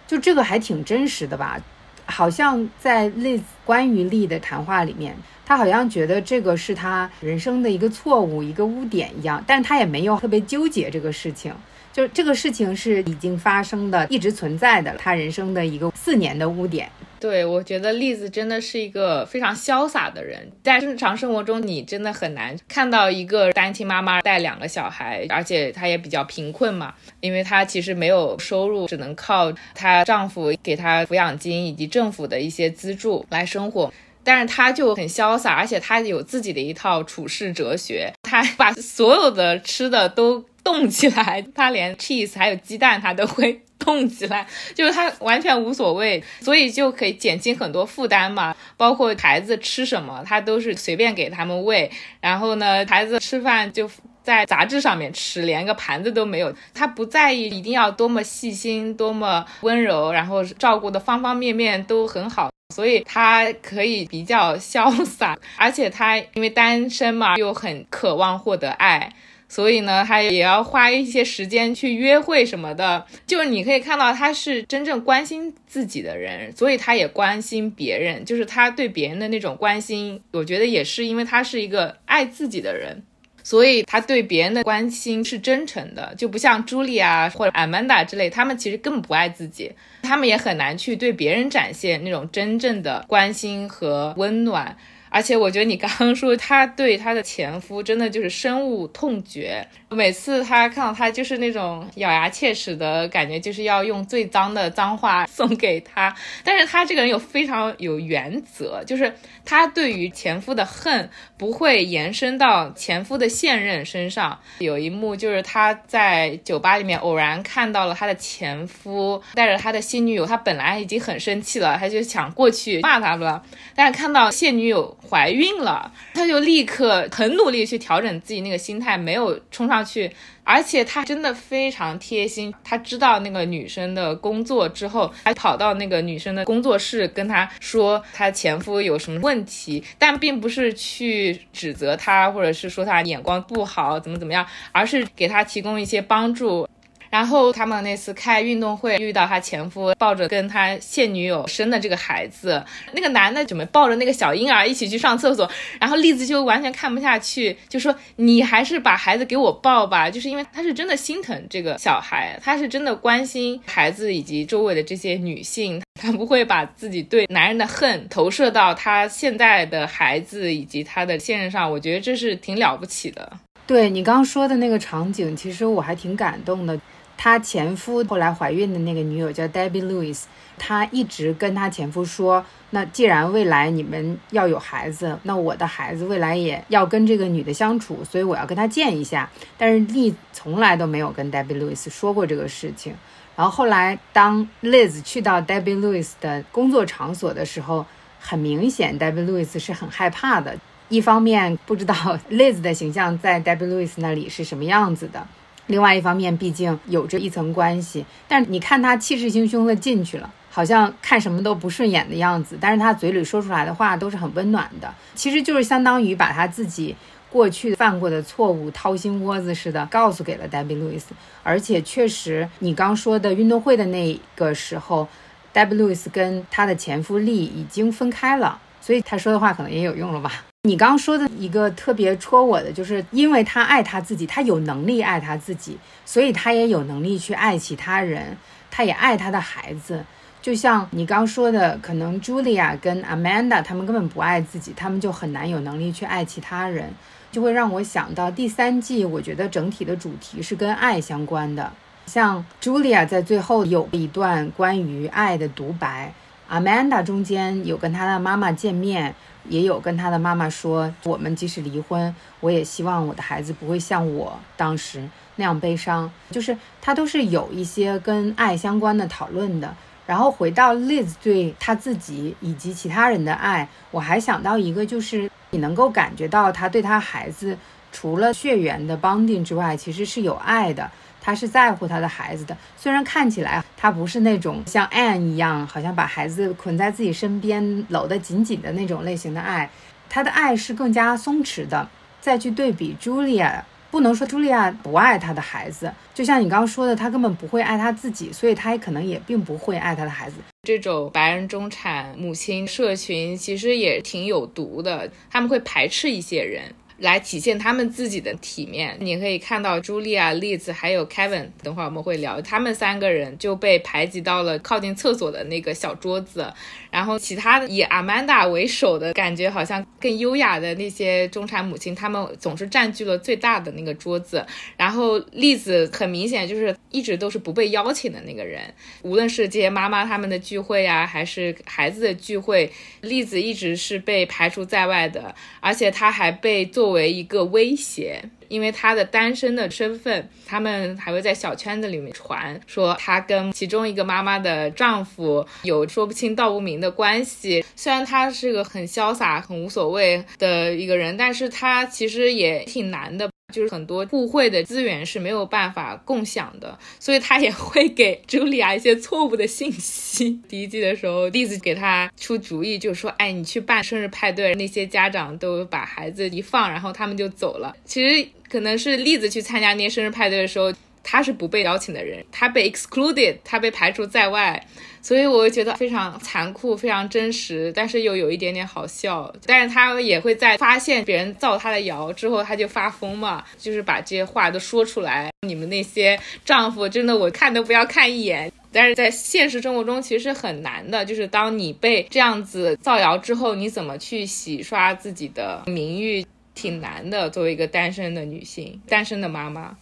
就这个还挺真实的吧？好像在 Liz 关于利的谈话里面。他好像觉得这个是他人生的一个错误、一个污点一样，但是他也没有特别纠结这个事情，就这个事情是已经发生的、一直存在的，他人生的一个四年的污点。对，我觉得栗子真的是一个非常潇洒的人，在日常生活中，你真的很难看到一个单亲妈妈带两个小孩，而且她也比较贫困嘛，因为她其实没有收入，只能靠她丈夫给她抚养金以及政府的一些资助来生活。但是他就很潇洒，而且他有自己的一套处世哲学。他把所有的吃的都冻起来，他连 cheese 还有鸡蛋他都会冻起来，就是他完全无所谓，所以就可以减轻很多负担嘛。包括孩子吃什么，他都是随便给他们喂。然后呢，孩子吃饭就在杂志上面吃，连个盘子都没有。他不在意一定要多么细心、多么温柔，然后照顾的方方面面都很好。所以他可以比较潇洒，而且他因为单身嘛，又很渴望获得爱，所以呢，他也要花一些时间去约会什么的。就是你可以看到他是真正关心自己的人，所以他也关心别人。就是他对别人的那种关心，我觉得也是因为他是一个爱自己的人。所以他对别人的关心是真诚的，就不像朱莉啊或者 Amanda 之类，他们其实根本不爱自己，他们也很难去对别人展现那种真正的关心和温暖。而且我觉得你刚刚说她对她的前夫真的就是深恶痛绝，每次他看到他就是那种咬牙切齿的感觉，就是要用最脏的脏话送给他。*laughs* 但是他这个人有非常有原则，就是他对于前夫的恨不会延伸到前夫的现任身上。有一幕就是他在酒吧里面偶然看到了她的前夫带着他的新女友，他本来已经很生气了，他就想过去骂他了，但是看到现女友。怀孕了，他就立刻很努力去调整自己那个心态，没有冲上去。而且他真的非常贴心，他知道那个女生的工作之后，还跑到那个女生的工作室跟她说她前夫有什么问题，但并不是去指责她，或者是说她眼光不好怎么怎么样，而是给她提供一些帮助。然后他们那次开运动会遇到他前夫抱着跟他现女友生的这个孩子，那个男的准备抱着那个小婴儿一起去上厕所，然后栗子就完全看不下去，就说你还是把孩子给我抱吧，就是因为他是真的心疼这个小孩，他是真的关心孩子以及周围的这些女性，他不会把自己对男人的恨投射到他现在的孩子以及他的现任上，我觉得这是挺了不起的。对你刚刚说的那个场景，其实我还挺感动的。她前夫后来怀孕的那个女友叫 Debbie Lewis，她一直跟她前夫说：“那既然未来你们要有孩子，那我的孩子未来也要跟这个女的相处，所以我要跟她见一下。”但是 Liz 从来都没有跟 Debbie Lewis 说过这个事情。然后后来当 Liz 去到 Debbie Lewis 的工作场所的时候，很明显 Debbie Lewis 是很害怕的。一方面不知道 *laughs* Liz 的形象在 Debbie Lewis 那里是什么样子的。另外一方面，毕竟有着一层关系，但你看他气势汹汹的进去了，好像看什么都不顺眼的样子，但是他嘴里说出来的话都是很温暖的，其实就是相当于把他自己过去犯过的错误掏心窝子似的告诉给了 Debbie Lewis，而且确实，你刚说的运动会的那个时候，Debbie Lewis 跟她的前夫利已经分开了，所以他说的话可能也有用了吧。你刚刚说的一个特别戳我的，就是因为他爱他自己，他有能力爱他自己，所以他也有能力去爱其他人，他也爱他的孩子。就像你刚说的，可能 Julia 跟 Amanda 他们根本不爱自己，他们就很难有能力去爱其他人，就会让我想到第三季，我觉得整体的主题是跟爱相关的。像 Julia 在最后有一段关于爱的独白，Amanda 中间有跟他的妈妈见面。也有跟他的妈妈说，我们即使离婚，我也希望我的孩子不会像我当时那样悲伤。就是他都是有一些跟爱相关的讨论的。然后回到 Liz 对他自己以及其他人的爱，我还想到一个，就是你能够感觉到他对他孩子除了血缘的 bonding 之外，其实是有爱的。他是在乎他的孩子的，虽然看起来他不是那种像 Anne 一样，好像把孩子捆在自己身边搂得紧紧的那种类型的爱，他的爱是更加松弛的。再去对比 Julia，不能说 Julia 不爱他的孩子，就像你刚刚说的，他根本不会爱他自己，所以他也可能也并不会爱他的孩子。这种白人中产母亲社群其实也挺有毒的，他们会排斥一些人。来体现他们自己的体面。你可以看到朱莉亚、丽子还有 Kevin，等会儿我们会聊，他们三个人就被排挤到了靠近厕所的那个小桌子。然后其他的以 Amanda 为首的感觉好像更优雅的那些中产母亲，他们总是占据了最大的那个桌子。然后栗子很明显就是一直都是不被邀请的那个人，无论是这些妈妈他们的聚会呀，还是孩子的聚会，栗子一直是被排除在外的，而且她还被作为一个威胁。因为他的单身的身份，他们还会在小圈子里面传说他跟其中一个妈妈的丈夫有说不清道不明的关系。虽然他是个很潇洒、很无所谓的一个人，但是他其实也挺难的。就是很多互惠的资源是没有办法共享的，所以他也会给茱莉亚一些错误的信息。第一季的时候，栗子给他出主意，就说：“哎，你去办生日派对，那些家长都把孩子一放，然后他们就走了。”其实可能是栗子去参加那些生日派对的时候。他是不被邀请的人，他被 excluded，他被排除在外，所以我会觉得非常残酷，非常真实，但是又有一点点好笑。但是他也会在发现别人造他的谣之后，他就发疯嘛，就是把这些话都说出来。你们那些丈夫真的我看都不要看一眼。但是在现实生活中其实很难的，就是当你被这样子造谣之后，你怎么去洗刷自己的名誉，挺难的。作为一个单身的女性，单身的妈妈。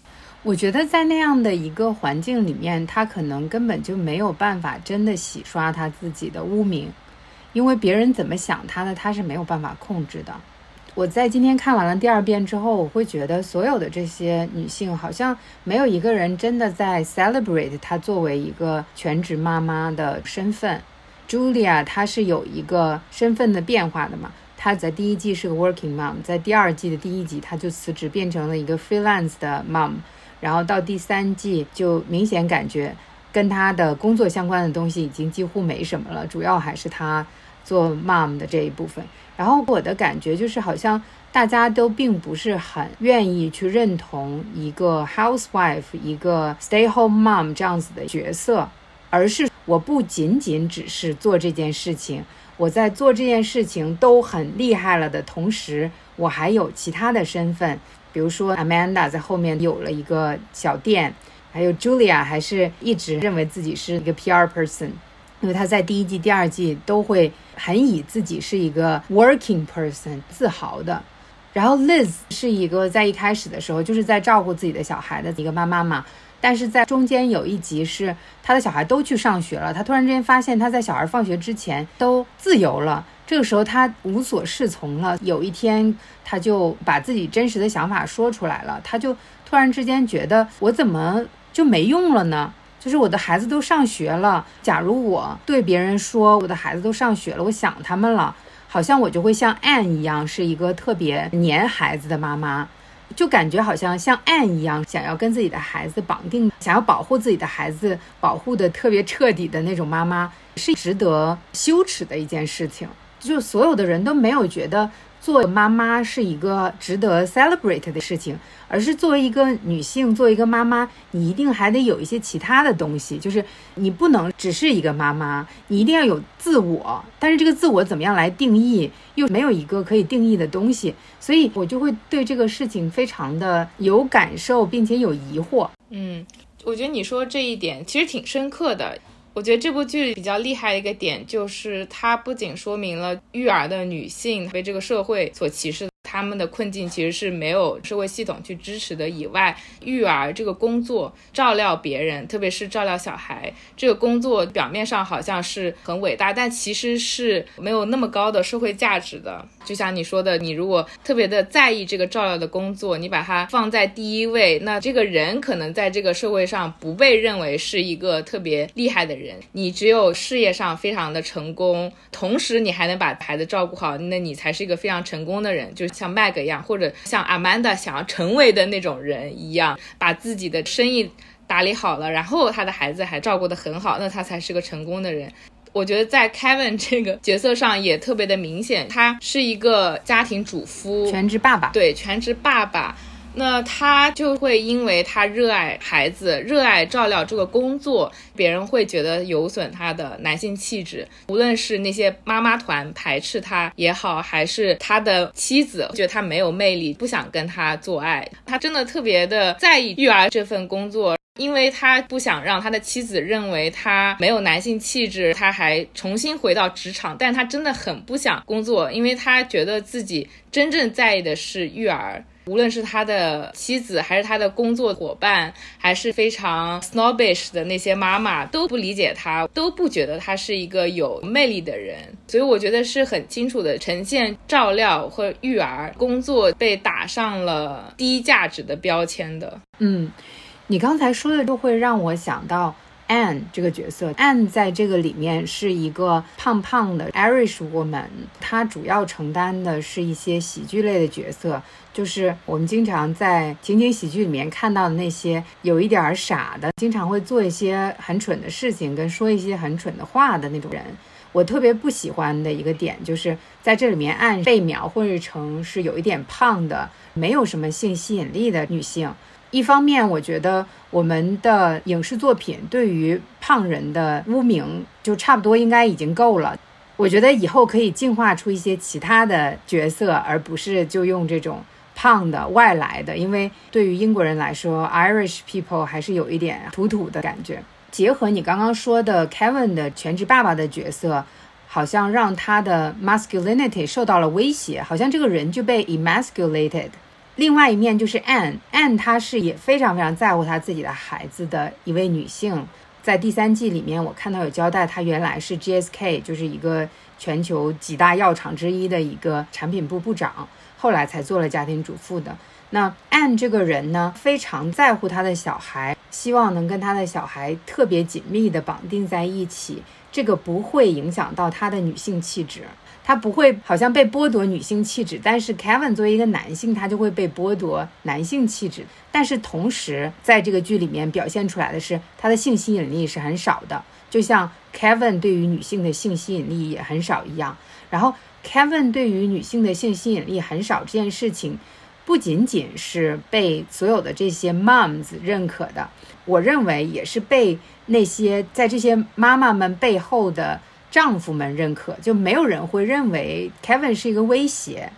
我觉得在那样的一个环境里面，他可能根本就没有办法真的洗刷他自己的污名，因为别人怎么想他的，他是没有办法控制的。我在今天看完了第二遍之后，我会觉得所有的这些女性好像没有一个人真的在 celebrate 她作为一个全职妈妈的身份。Julia 她是有一个身份的变化的嘛？她在第一季是个 working mom，在第二季的第一集，她就辞职变成了一个 freelance 的 mom。然后到第三季就明显感觉跟他的工作相关的东西已经几乎没什么了，主要还是他做 mom 的这一部分。然后我的感觉就是好像大家都并不是很愿意去认同一个 housewife、一个 stay home mom 这样子的角色，而是我不仅仅只是做这件事情，我在做这件事情都很厉害了的同时，我还有其他的身份。比如说，Amanda 在后面有了一个小店，还有 Julia 还是一直认为自己是一个 PR person，因为她在第一季、第二季都会很以自己是一个 working person 自豪的。然后 Liz 是一个在一开始的时候就是在照顾自己的小孩的一个妈妈嘛，但是在中间有一集是他的小孩都去上学了，他突然之间发现他在小孩放学之前都自由了。这个时候他无所适从了。有一天，他就把自己真实的想法说出来了。他就突然之间觉得，我怎么就没用了呢？就是我的孩子都上学了。假如我对别人说我的孩子都上学了，我想他们了，好像我就会像 Anne 一样，是一个特别黏孩子的妈妈，就感觉好像像 Anne 一样，想要跟自己的孩子绑定，想要保护自己的孩子，保护的特别彻底的那种妈妈，是值得羞耻的一件事情。就所有的人都没有觉得做妈妈是一个值得 celebrate 的事情，而是作为一个女性，作为一个妈妈，你一定还得有一些其他的东西，就是你不能只是一个妈妈，你一定要有自我。但是这个自我怎么样来定义，又没有一个可以定义的东西，所以我就会对这个事情非常的有感受，并且有疑惑。嗯，我觉得你说这一点其实挺深刻的。我觉得这部剧比较厉害的一个点，就是它不仅说明了育儿的女性被这个社会所歧视。她们的困境其实是没有社会系统去支持的。以外，育儿这个工作，照料别人，特别是照料小孩，这个工作表面上好像是很伟大，但其实是没有那么高的社会价值的。就像你说的，你如果特别的在意这个照料的工作，你把它放在第一位，那这个人可能在这个社会上不被认为是一个特别厉害的人。你只有事业上非常的成功，同时你还能把孩子照顾好，那你才是一个非常成功的人。就像麦格一样，或者像阿曼达想要成为的那种人一样，把自己的生意打理好了，然后他的孩子还照顾得很好，那他才是个成功的人。我觉得在 Kevin 这个角色上也特别的明显，他是一个家庭主夫，全职爸爸，对，全职爸爸。那他就会因为他热爱孩子，热爱照料这个工作，别人会觉得有损他的男性气质。无论是那些妈妈团排斥他也好，还是他的妻子觉得他没有魅力，不想跟他做爱。他真的特别的在意育儿这份工作，因为他不想让他的妻子认为他没有男性气质，他还重新回到职场。但他真的很不想工作，因为他觉得自己真正在意的是育儿。无论是他的妻子，还是他的工作伙伴，还是非常 snobbish 的那些妈妈，都不理解他，都不觉得他是一个有魅力的人。所以我觉得是很清楚的呈现照料和育儿工作被打上了低价值的标签的。嗯，你刚才说的就会让我想到。Anne 这个角色，Anne 在这个里面是一个胖胖的 Irish woman，她主要承担的是一些喜剧类的角色，就是我们经常在情景喜剧里面看到的那些有一点傻的，经常会做一些很蠢的事情，跟说一些很蠢的话的那种人。我特别不喜欢的一个点，就是在这里面 ann 被描绘成是有一点胖的，没有什么性吸引力的女性。一方面，我觉得我们的影视作品对于胖人的污名就差不多应该已经够了。我觉得以后可以进化出一些其他的角色，而不是就用这种胖的外来的。因为对于英国人来说，Irish people 还是有一点土土的感觉。结合你刚刚说的 Kevin 的全职爸爸的角色，好像让他的 masculinity 受到了威胁，好像这个人就被 emasculated。另外一面就是 Anne，Anne 她是也非常非常在乎她自己的孩子的一位女性，在第三季里面，我看到有交代，她原来是 GSK，就是一个全球几大药厂之一的一个产品部部长，后来才做了家庭主妇的。那 Anne 这个人呢，非常在乎她的小孩，希望能跟她的小孩特别紧密的绑定在一起，这个不会影响到她的女性气质。他不会好像被剥夺女性气质，但是 Kevin 作为一个男性，他就会被剥夺男性气质。但是同时，在这个剧里面表现出来的是他的性吸引力是很少的，就像 Kevin 对于女性的性吸引力也很少一样。然后 Kevin 对于女性的性吸引力很少这件事情，不仅仅是被所有的这些 moms 认可的，我认为也是被那些在这些妈妈们背后的。丈夫们认可，就没有人会认为 Kevin 是一个威胁，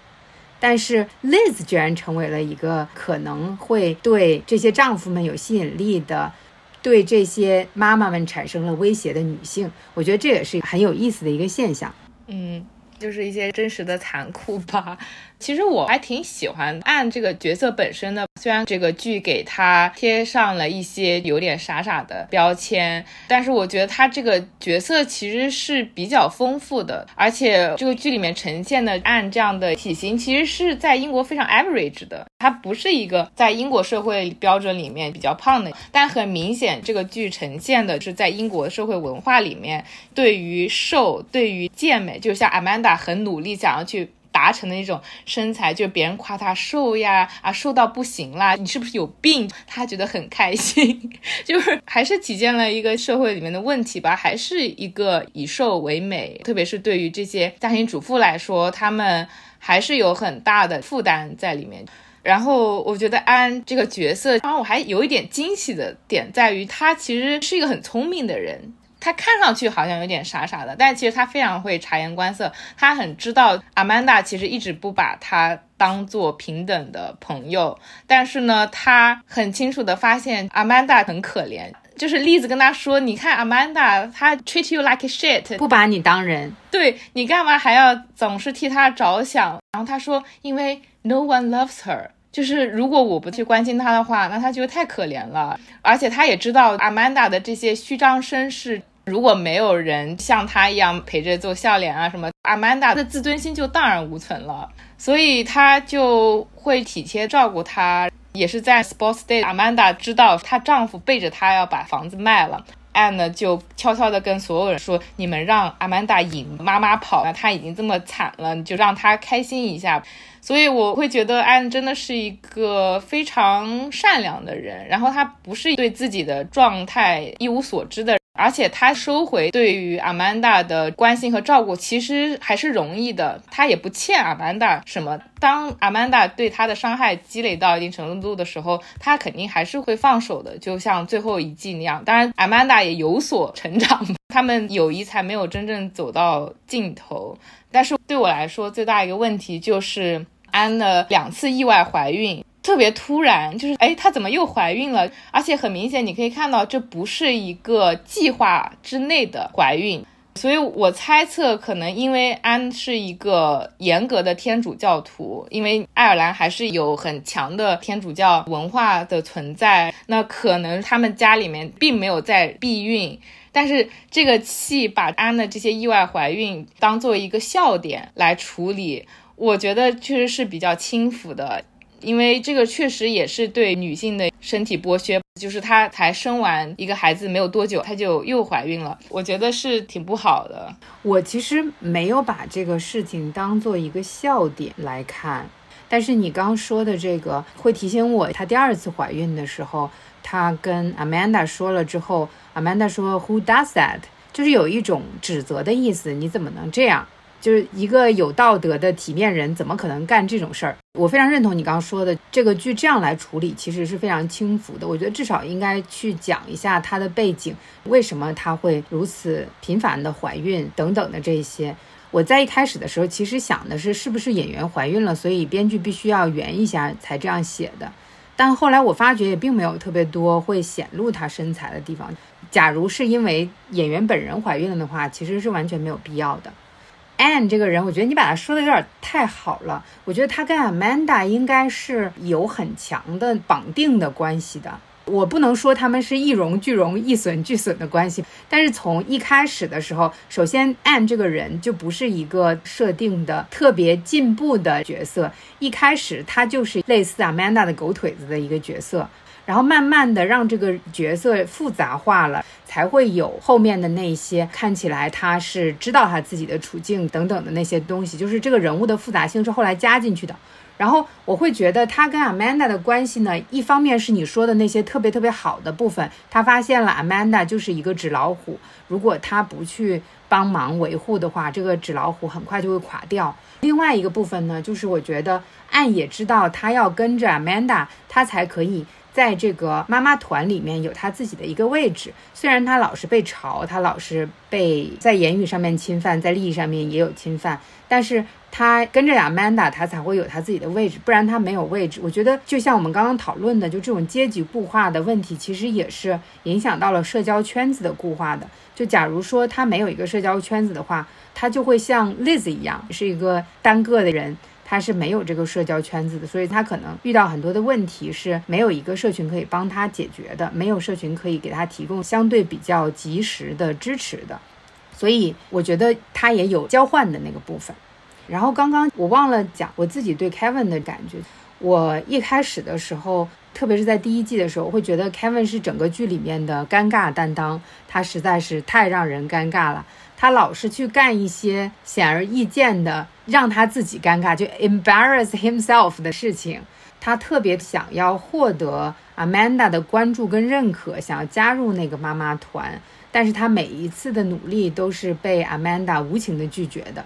但是 Liz 居然成为了一个可能会对这些丈夫们有吸引力的，对这些妈妈们产生了威胁的女性。我觉得这也是很有意思的一个现象。嗯，就是一些真实的残酷吧。其实我还挺喜欢按这个角色本身的，虽然这个剧给他贴上了一些有点傻傻的标签，但是我觉得他这个角色其实是比较丰富的，而且这个剧里面呈现的按这样的体型，其实是在英国非常 average 的，他不是一个在英国社会标准里面比较胖的，但很明显这个剧呈现的是在英国社会文化里面对于瘦、对于健美，就像 Amanda 很努力想要去。达成的一种身材，就是别人夸他瘦呀，啊瘦到不行啦，你是不是有病？他觉得很开心，就是还是体现了一个社会里面的问题吧，还是一个以瘦为美，特别是对于这些家庭主妇来说，他们还是有很大的负担在里面。然后我觉得安这个角色，当然我还有一点惊喜的点在于，他其实是一个很聪明的人。他看上去好像有点傻傻的，但其实他非常会察言观色。他很知道阿曼达其实一直不把他当做平等的朋友，但是呢，他很清楚的发现阿曼达很可怜。就是栗子跟他说：“你看阿曼达，他 treat you like shit，不把你当人。对你干嘛还要总是替他着想？”然后他说：“因为 no one loves her。”就是如果我不去关心他的话，那他就太可怜了。而且他也知道阿曼达的这些虚张声势，如果没有人像他一样陪着做笑脸啊什么，阿曼达的自尊心就荡然无存了。所以他就会体贴照顾他。也是在 Sports Day，阿曼达知道她丈夫背着她要把房子卖了，Anne 呢就悄悄的跟所有人说：“你们让阿曼达引妈妈跑，那她已经这么惨了，你就让她开心一下。”所以我会觉得安真的是一个非常善良的人，然后他不是对自己的状态一无所知的。而且他收回对于阿曼达的关心和照顾，其实还是容易的。他也不欠阿曼达什么。当阿曼达对他的伤害积累到一定程度的时候，他肯定还是会放手的，就像最后一季那样。当然，阿曼达也有所成长，他们友谊才没有真正走到尽头。但是对我来说，最大一个问题就是安的两次意外怀孕。特别突然，就是哎，她怎么又怀孕了？而且很明显，你可以看到这不是一个计划之内的怀孕。所以我猜测，可能因为安是一个严格的天主教徒，因为爱尔兰还是有很强的天主教文化的存在，那可能他们家里面并没有在避孕，但是这个戏把安的这些意外怀孕当做一个笑点来处理，我觉得确实是比较轻浮的。因为这个确实也是对女性的身体剥削，就是她才生完一个孩子没有多久，她就又怀孕了，我觉得是挺不好的。我其实没有把这个事情当做一个笑点来看，但是你刚说的这个会提醒我，她第二次怀孕的时候，她跟 Amanda 说了之后，Amanda 说 Who does that？就是有一种指责的意思，你怎么能这样？就是一个有道德的体面人，怎么可能干这种事儿？我非常认同你刚刚说的，这个剧这样来处理，其实是非常轻浮的。我觉得至少应该去讲一下她的背景，为什么她会如此频繁的怀孕等等的这些。我在一开始的时候，其实想的是，是不是演员怀孕了，所以编剧必须要圆一下才这样写的。但后来我发觉也并没有特别多会显露她身材的地方。假如是因为演员本人怀孕了的话，其实是完全没有必要的。Anne 这个人，我觉得你把他说的有点太好了。我觉得他跟 Amanda 应该是有很强的绑定的关系的。我不能说他们是一荣俱荣、一损俱损的关系，但是从一开始的时候，首先 Anne 这个人就不是一个设定的特别进步的角色，一开始他就是类似 Amanda 的狗腿子的一个角色。然后慢慢的让这个角色复杂化了，才会有后面的那些看起来他是知道他自己的处境等等的那些东西，就是这个人物的复杂性是后来加进去的。然后我会觉得他跟 Amanda 的关系呢，一方面是你说的那些特别特别好的部分，他发现了 Amanda 就是一个纸老虎，如果他不去帮忙维护的话，这个纸老虎很快就会垮掉。另外一个部分呢，就是我觉得暗也知道他要跟着 Amanda，他才可以。在这个妈妈团里面有他自己的一个位置，虽然他老是被嘲，他老是被在言语上面侵犯，在利益上面也有侵犯，但是他跟着 Amanda，他才会有他自己的位置，不然他没有位置。我觉得就像我们刚刚讨论的，就这种阶级固化的问题，其实也是影响到了社交圈子的固化的。就假如说他没有一个社交圈子的话，他就会像 Liz 一样，是一个单个的人。他是没有这个社交圈子的，所以他可能遇到很多的问题是没有一个社群可以帮他解决的，没有社群可以给他提供相对比较及时的支持的，所以我觉得他也有交换的那个部分。然后刚刚我忘了讲我自己对 Kevin 的感觉，我一开始的时候，特别是在第一季的时候，会觉得 Kevin 是整个剧里面的尴尬担当，他实在是太让人尴尬了。他老是去干一些显而易见的让他自己尴尬，就 embarrass himself 的事情。他特别想要获得 Amanda 的关注跟认可，想要加入那个妈妈团，但是他每一次的努力都是被 Amanda 无情的拒绝的。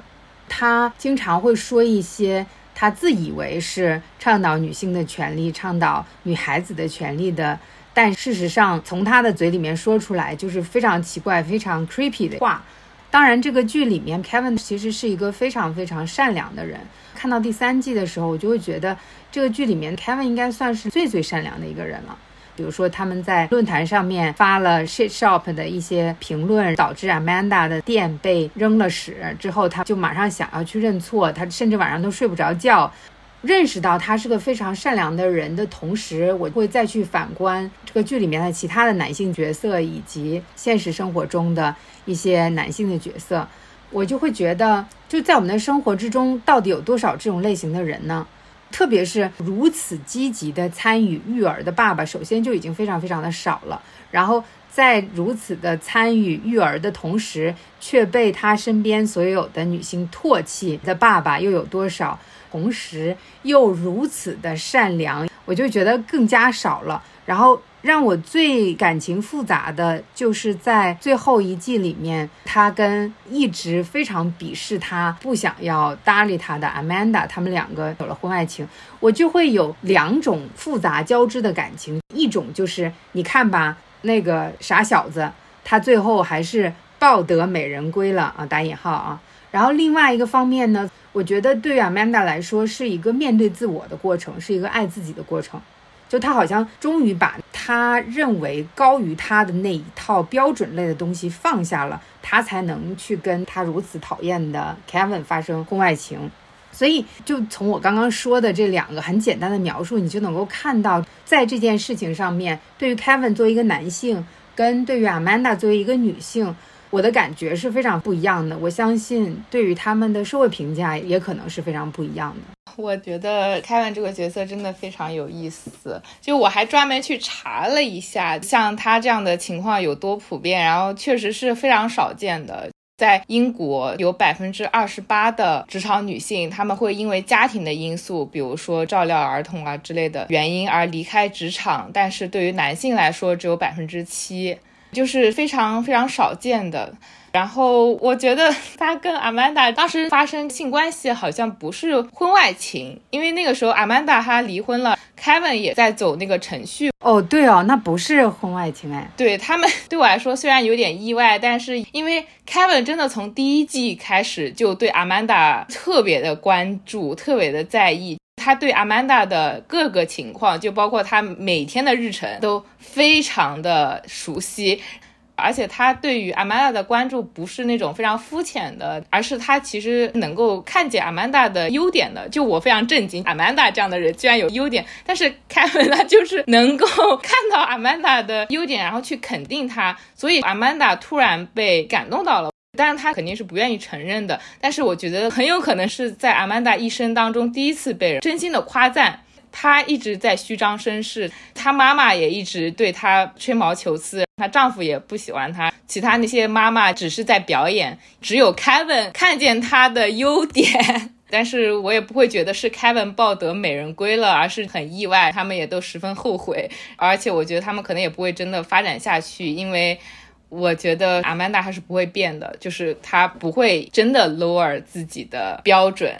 他经常会说一些他自以为是倡导女性的权利、倡导女孩子的权利的，但事实上从他的嘴里面说出来就是非常奇怪、非常 creepy 的话。当然，这个剧里面 Kevin 其实是一个非常非常善良的人。看到第三季的时候，我就会觉得这个剧里面 Kevin 应该算是最最善良的一个人了。比如说，他们在论坛上面发了 shit shop 的一些评论，导致 Amanda 的店被扔了屎之后，他就马上想要去认错，他甚至晚上都睡不着觉。认识到他是个非常善良的人的同时，我会再去反观这个剧里面的其他的男性角色，以及现实生活中的一些男性的角色，我就会觉得，就在我们的生活之中，到底有多少这种类型的人呢？特别是如此积极的参与育儿的爸爸，首先就已经非常非常的少了。然后在如此的参与育儿的同时，却被他身边所有的女性唾弃的爸爸又有多少？同时又如此的善良，我就觉得更加少了。然后。让我最感情复杂的就是在最后一季里面，他跟一直非常鄙视他、不想要搭理他的 Amanda，他们两个有了婚外情，我就会有两种复杂交织的感情。一种就是你看吧，那个傻小子，他最后还是抱得美人归了啊，打引号啊。然后另外一个方面呢，我觉得对于 Amanda 来说是一个面对自我的过程，是一个爱自己的过程。就他好像终于把他认为高于他的那一套标准类的东西放下了，他才能去跟他如此讨厌的 Kevin 发生婚外情。所以，就从我刚刚说的这两个很简单的描述，你就能够看到，在这件事情上面，对于 Kevin 作为一个男性，跟对于 Amanda 作为一个女性。我的感觉是非常不一样的，我相信对于他们的社会评价也可能是非常不一样的。*laughs* 我觉得凯文这个角色真的非常有意思，就我还专门去查了一下，像他这样的情况有多普遍，然后确实是非常少见的。在英国，有百分之二十八的职场女性，她们会因为家庭的因素，比如说照料儿童啊之类的原因而离开职场，但是对于男性来说，只有百分之七。就是非常非常少见的，然后我觉得他跟阿曼达当时发生性关系好像不是婚外情，因为那个时候阿曼达他离婚了，Kevin 也在走那个程序。哦，对哦，那不是婚外情哎。对他们对我来说虽然有点意外，但是因为 Kevin 真的从第一季开始就对阿曼达特别的关注，特别的在意。他对 Amanda 的各个情况，就包括他每天的日程，都非常的熟悉。而且他对于 Amanda 的关注不是那种非常肤浅的，而是他其实能够看见 Amanda 的优点的。就我非常震惊，Amanda 这样的人居然有优点。但是 Kevin 他就是能够看到 Amanda 的优点，然后去肯定他，所以 Amanda 突然被感动到了。但是他肯定是不愿意承认的，但是我觉得很有可能是在阿曼达一生当中第一次被人真心的夸赞。她一直在虚张声势，她妈妈也一直对她吹毛求疵，她丈夫也不喜欢她，其他那些妈妈只是在表演，只有 Kevin 看见她的优点。但是我也不会觉得是 Kevin 抱得美人归了，而是很意外，他们也都十分后悔，而且我觉得他们可能也不会真的发展下去，因为。我觉得阿曼达还是不会变的，就是她不会真的 lower 自己的标准。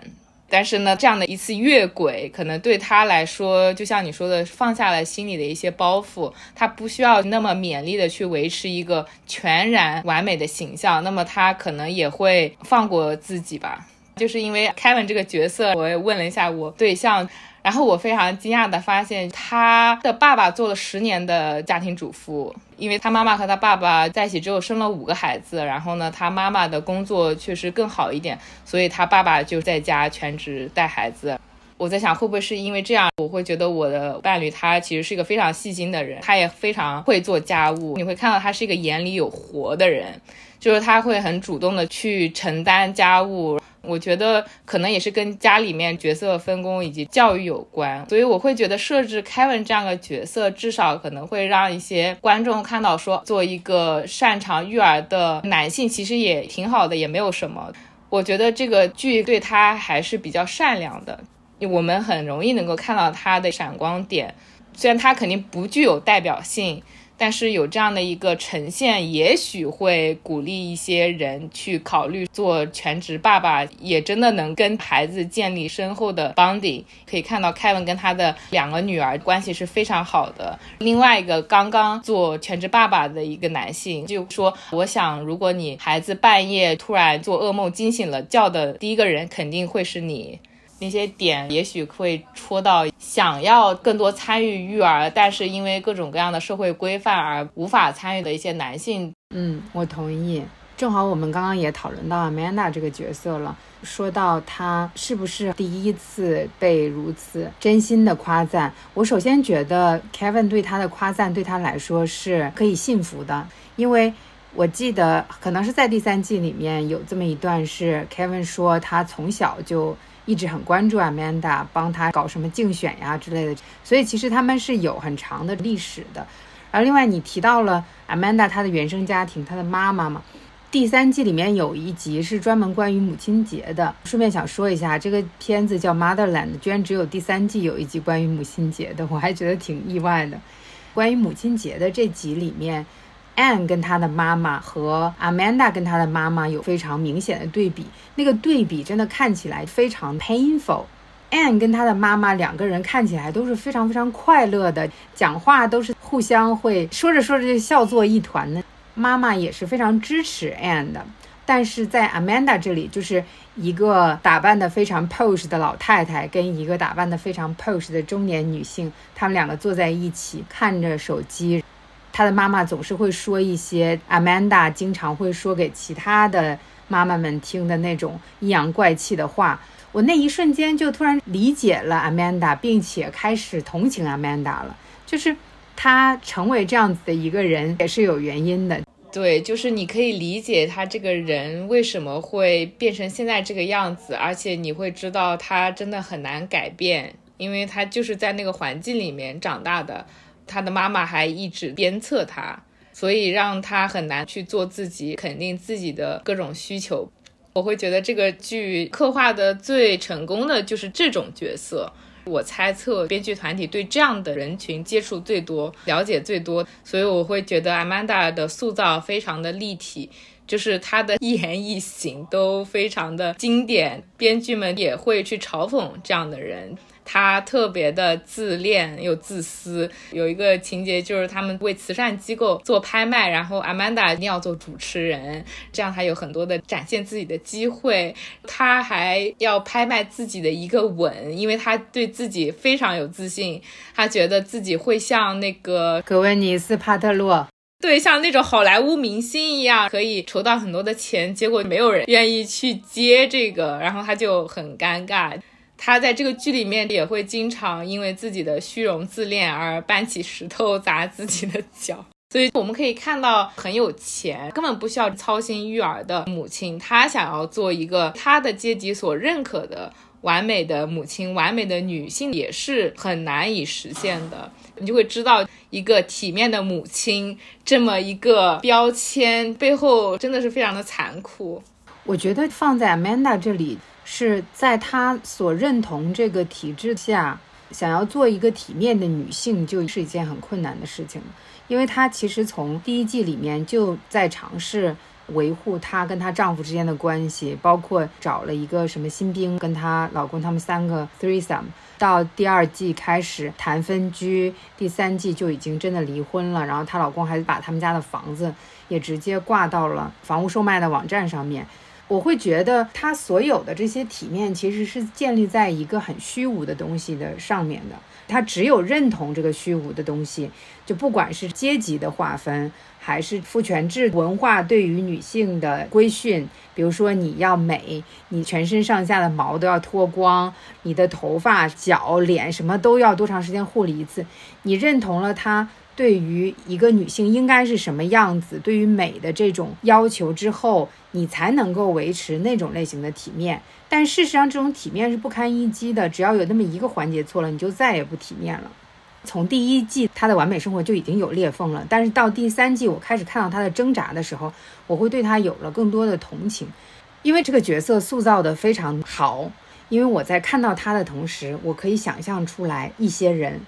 但是呢，这样的一次越轨，可能对她来说，就像你说的，放下了心里的一些包袱，她不需要那么勉力的去维持一个全然完美的形象，那么她可能也会放过自己吧。就是因为 Kevin 这个角色，我也问了一下我对象。然后我非常惊讶的发现，他的爸爸做了十年的家庭主妇，因为他妈妈和他爸爸在一起之后生了五个孩子，然后呢，他妈妈的工作确实更好一点，所以他爸爸就在家全职带孩子。我在想，会不会是因为这样，我会觉得我的伴侣他其实是一个非常细心的人，他也非常会做家务，你会看到他是一个眼里有活的人，就是他会很主动的去承担家务。我觉得可能也是跟家里面角色分工以及教育有关，所以我会觉得设置 Kevin 这样的角色，至少可能会让一些观众看到说，做一个擅长育儿的男性其实也挺好的，也没有什么。我觉得这个剧对他还是比较善良的，我们很容易能够看到他的闪光点，虽然他肯定不具有代表性。但是有这样的一个呈现，也许会鼓励一些人去考虑做全职爸爸，也真的能跟孩子建立深厚的 bonding。可以看到 Kevin 跟他的两个女儿关系是非常好的。另外一个刚刚做全职爸爸的一个男性就说：“我想，如果你孩子半夜突然做噩梦惊醒了，叫的第一个人肯定会是你。”那些点也许会戳到想要更多参与育儿，但是因为各种各样的社会规范而无法参与的一些男性。嗯，我同意。正好我们刚刚也讨论到 Amanda 这个角色了，说到她是不是第一次被如此真心的夸赞。我首先觉得 Kevin 对她的夸赞对她来说是可以信服的，因为我记得可能是在第三季里面有这么一段是 Kevin 说他从小就。一直很关注 Amanda，帮他搞什么竞选呀之类的，所以其实他们是有很长的历史的。而另外你提到了 Amanda 她的原生家庭，她的妈妈嘛，第三季里面有一集是专门关于母亲节的。顺便想说一下，这个片子叫 Motherland，居然只有第三季有一集关于母亲节的，我还觉得挺意外的。关于母亲节的这集里面。Anne 跟她的妈妈和 Amanda 跟她的妈妈有非常明显的对比，那个对比真的看起来非常 painful。Anne 跟她的妈妈两个人看起来都是非常非常快乐的，讲话都是互相会说着说着就笑作一团的。妈妈也是非常支持 Anne 的，但是在 Amanda 这里，就是一个打扮的非常 posh 的老太太跟一个打扮的非常 posh 的中年女性，她们两个坐在一起看着手机。他的妈妈总是会说一些 Amanda 经常会说给其他的妈妈们听的那种阴阳怪气的话。我那一瞬间就突然理解了 Amanda，并且开始同情 Amanda 了。就是他成为这样子的一个人也是有原因的。对，就是你可以理解他这个人为什么会变成现在这个样子，而且你会知道他真的很难改变，因为他就是在那个环境里面长大的。他的妈妈还一直鞭策他，所以让他很难去做自己，肯定自己的各种需求。我会觉得这个剧刻画的最成功的就是这种角色。我猜测编剧团体对这样的人群接触最多，了解最多，所以我会觉得 Amanda 的塑造非常的立体，就是她的一言一行都非常的经典。编剧们也会去嘲讽这样的人。他特别的自恋又自私，有一个情节就是他们为慈善机构做拍卖，然后 Amanda 一定要做主持人，这样他有很多的展现自己的机会。他还要拍卖自己的一个吻，因为他对自己非常有自信，他觉得自己会像那个格温尼斯帕特洛，对，像那种好莱坞明星一样，可以筹到很多的钱。结果没有人愿意去接这个，然后他就很尴尬。他在这个剧里面也会经常因为自己的虚荣自恋而搬起石头砸自己的脚，所以我们可以看到很有钱，根本不需要操心育儿的母亲，她想要做一个她的阶级所认可的完美的母亲、完美的女性，也是很难以实现的。你就会知道，一个体面的母亲这么一个标签背后真的是非常的残酷。我觉得放在 Amanda 这里。是在她所认同这个体制下，想要做一个体面的女性，就是一件很困难的事情。因为她其实从第一季里面就在尝试维护她跟她丈夫之间的关系，包括找了一个什么新兵跟她老公他们三个 threesome。到第二季开始谈分居，第三季就已经真的离婚了。然后她老公还把他们家的房子也直接挂到了房屋售卖的网站上面。我会觉得他所有的这些体面其实是建立在一个很虚无的东西的上面的。他只有认同这个虚无的东西，就不管是阶级的划分，还是父权制文化对于女性的规训，比如说你要美，你全身上下的毛都要脱光，你的头发、脚、脸什么都要多长时间护理一次，你认同了他。对于一个女性应该是什么样子，对于美的这种要求之后，你才能够维持那种类型的体面。但事实上，这种体面是不堪一击的。只要有那么一个环节错了，你就再也不体面了。从第一季她的完美生活就已经有裂缝了，但是到第三季，我开始看到她的挣扎的时候，我会对她有了更多的同情，因为这个角色塑造的非常好。因为我在看到她的同时，我可以想象出来一些人。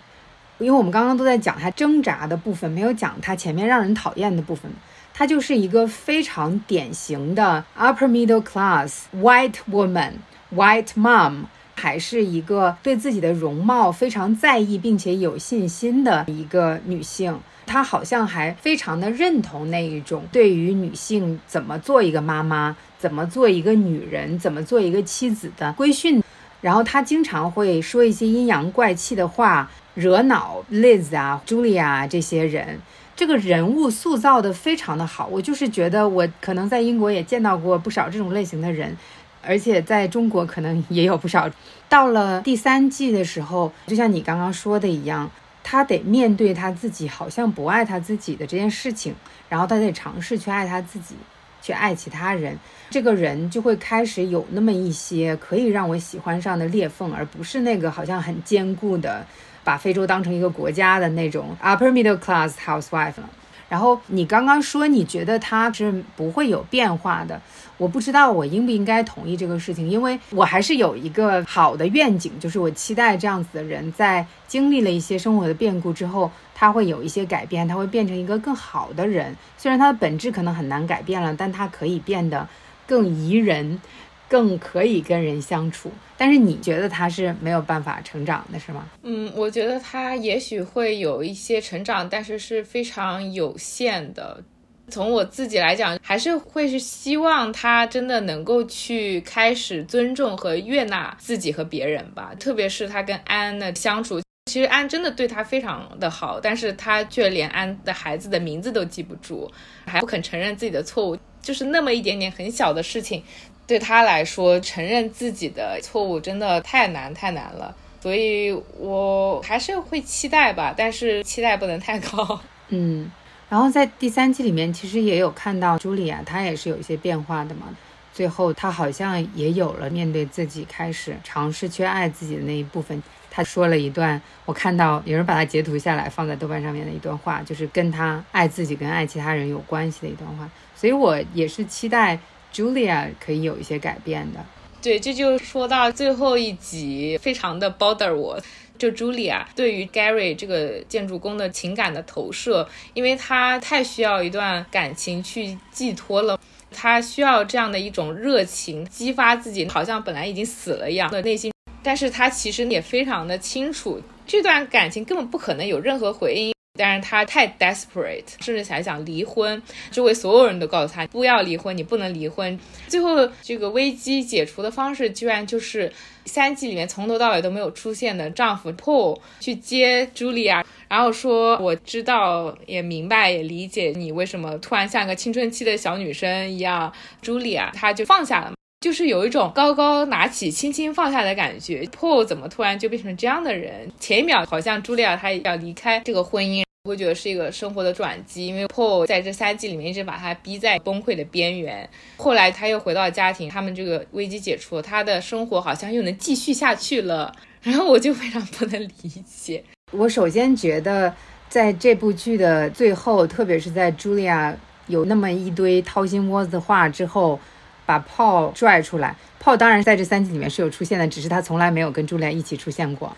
因为我们刚刚都在讲她挣扎的部分，没有讲她前面让人讨厌的部分。她就是一个非常典型的 upper middle class white woman white mom，还是一个对自己的容貌非常在意并且有信心的一个女性。她好像还非常的认同那一种对于女性怎么做一个妈妈、怎么做一个女人、怎么做一个妻子的规训。然后她经常会说一些阴阳怪气的话，惹恼 Liz 啊、Julia 这些人。这个人物塑造的非常的好，我就是觉得我可能在英国也见到过不少这种类型的人，而且在中国可能也有不少。到了第三季的时候，就像你刚刚说的一样，他得面对他自己好像不爱他自己的这件事情，然后他得尝试去爱他自己，去爱其他人，这个人就会开始有那么一些可以让我喜欢上的裂缝，而不是那个好像很坚固的。把非洲当成一个国家的那种 upper middle class housewife 了。然后你刚刚说你觉得他是不会有变化的，我不知道我应不应该同意这个事情，因为我还是有一个好的愿景，就是我期待这样子的人在经历了一些生活的变故之后，他会有一些改变，他会变成一个更好的人。虽然他的本质可能很难改变了，但他可以变得更宜人。更可以跟人相处，但是你觉得他是没有办法成长的，是吗？嗯，我觉得他也许会有一些成长，但是是非常有限的。从我自己来讲，还是会是希望他真的能够去开始尊重和悦纳自己和别人吧。特别是他跟安的相处，其实安真的对他非常的好，但是他却连安的孩子的名字都记不住，还不肯承认自己的错误，就是那么一点点很小的事情。对他来说，承认自己的错误真的太难太难了，所以我还是会期待吧，但是期待不能太高。*laughs* 嗯，然后在第三季里面，其实也有看到茱莉亚，她也是有一些变化的嘛。最后，她好像也有了面对自己，开始尝试去爱自己的那一部分。她说了一段，我看到有人把它截图下来放在豆瓣上面的一段话，就是跟她爱自己跟爱其他人有关系的一段话。所以我也是期待。Julia 可以有一些改变的，对，这就说到最后一集，非常的 bother 我。就 Julia 对于 Gary 这个建筑工的情感的投射，因为他太需要一段感情去寄托了，他需要这样的一种热情激发自己，好像本来已经死了一样的内心，但是他其实也非常的清楚，这段感情根本不可能有任何回应。但是他太 desperate，甚至想想离婚。周围所有人都告诉他不要离婚，你不能离婚。最后这个危机解除的方式，居然就是三季里面从头到尾都没有出现的丈夫 Paul 去接 Julia，然后说我知道也明白也理解你为什么突然像个青春期的小女生一样。Julia 她就放下了，就是有一种高高拿起轻轻放下的感觉。Paul 怎么突然就变成这样的人？前一秒好像 Julia 她要离开这个婚姻。我会觉得是一个生活的转机，因为 Paul 在这三季里面一直把他逼在崩溃的边缘。后来他又回到家庭，他们这个危机解除，他的生活好像又能继续下去了。*laughs* 然后我就非常不能理解。我首先觉得，在这部剧的最后，特别是在 Julia 有那么一堆掏心窝子的话之后，把 Paul 拽出来。Paul 当然在这三季里面是有出现的，只是他从来没有跟 Julia 一起出现过。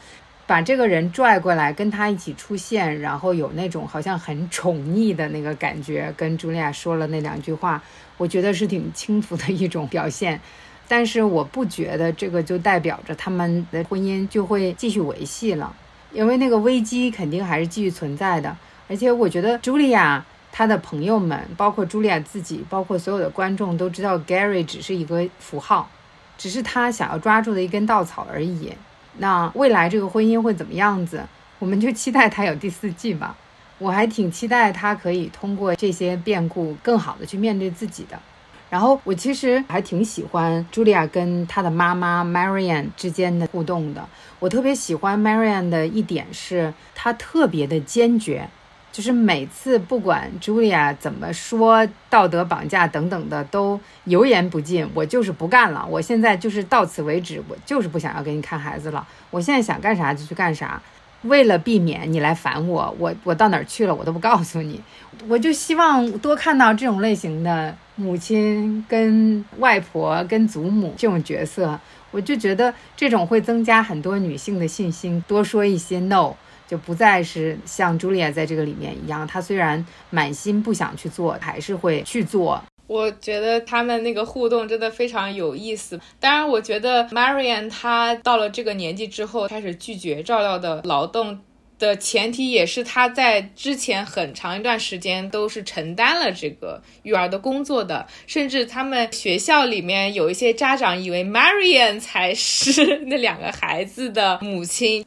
把这个人拽过来，跟他一起出现，然后有那种好像很宠溺的那个感觉，跟茱莉亚说了那两句话，我觉得是挺轻浮的一种表现。但是我不觉得这个就代表着他们的婚姻就会继续维系了，因为那个危机肯定还是继续存在的。而且我觉得茱莉亚他的朋友们，包括茱莉亚自己，包括所有的观众都知道，Gary 只是一个符号，只是他想要抓住的一根稻草而已。那未来这个婚姻会怎么样子？我们就期待他有第四季吧。我还挺期待他可以通过这些变故，更好的去面对自己的。然后我其实还挺喜欢茱莉亚跟她的妈妈 Marian 之间的互动的。我特别喜欢 Marian 的一点是，她特别的坚决。就是每次不管茱莉亚怎么说道德绑架等等的，都油盐不进。我就是不干了，我现在就是到此为止，我就是不想要给你看孩子了。我现在想干啥就去干啥，为了避免你来烦我，我我到哪儿去了我都不告诉你。我就希望多看到这种类型的母亲跟外婆跟祖母这种角色，我就觉得这种会增加很多女性的信心，多说一些 no。就不再是像茱莉亚在这个里面一样，她虽然满心不想去做，还是会去做。我觉得他们那个互动真的非常有意思。当然，我觉得 Marian 她到了这个年纪之后，开始拒绝照料的劳动的前提，也是她在之前很长一段时间都是承担了这个育儿的工作的。甚至他们学校里面有一些家长以为 Marian 才是那两个孩子的母亲。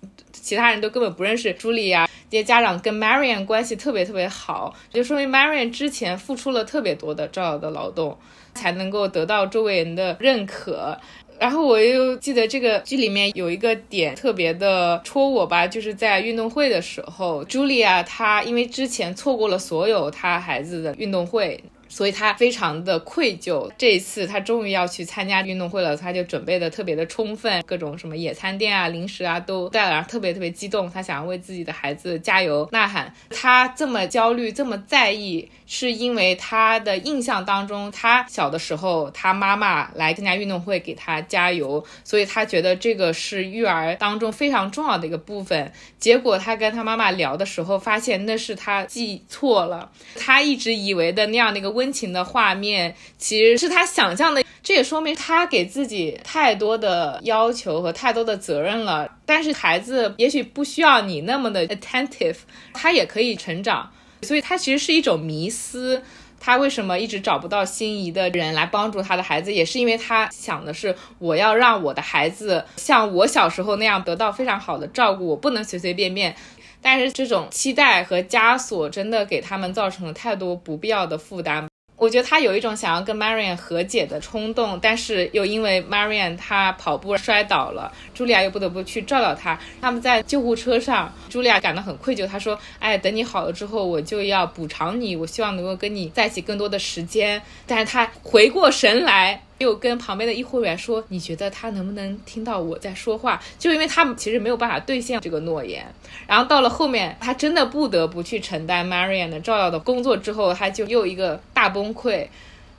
其他人都根本不认识朱莉亚，这些家长跟 Marian 关系特别特别好，就说明 Marian 之前付出了特别多的照料的劳动，才能够得到周围人的认可。然后我又记得这个剧里面有一个点特别的戳我吧，就是在运动会的时候，茱莉亚她因为之前错过了所有她孩子的运动会。所以他非常的愧疚，这一次他终于要去参加运动会了，他就准备的特别的充分，各种什么野餐垫啊、零食啊都带了，特别特别激动，他想要为自己的孩子加油呐喊。他这么焦虑，这么在意。是因为他的印象当中，他小的时候，他妈妈来参加运动会给他加油，所以他觉得这个是育儿当中非常重要的一个部分。结果他跟他妈妈聊的时候，发现那是他记错了，他一直以为的那样的一个温情的画面，其实是他想象的。这也说明他给自己太多的要求和太多的责任了。但是孩子也许不需要你那么的 attentive，他也可以成长。所以，他其实是一种迷思。他为什么一直找不到心仪的人来帮助他的孩子，也是因为他想的是，我要让我的孩子像我小时候那样得到非常好的照顾，我不能随随便便。但是，这种期待和枷锁真的给他们造成了太多不必要的负担。我觉得他有一种想要跟 Marian 和解的冲动，但是又因为 Marian 他跑步摔倒了，茱莉亚又不得不去照料他。他们在救护车上，茱莉亚感到很愧疚，她说：“哎，等你好了之后，我就要补偿你，我希望能够跟你在一起更多的时间。”但是他回过神来。又跟旁边的医护人员说：“你觉得他能不能听到我在说话？”就因为他们其实没有办法兑现这个诺言。然后到了后面，他真的不得不去承担 Marian 的照料的工作之后，他就又一个大崩溃。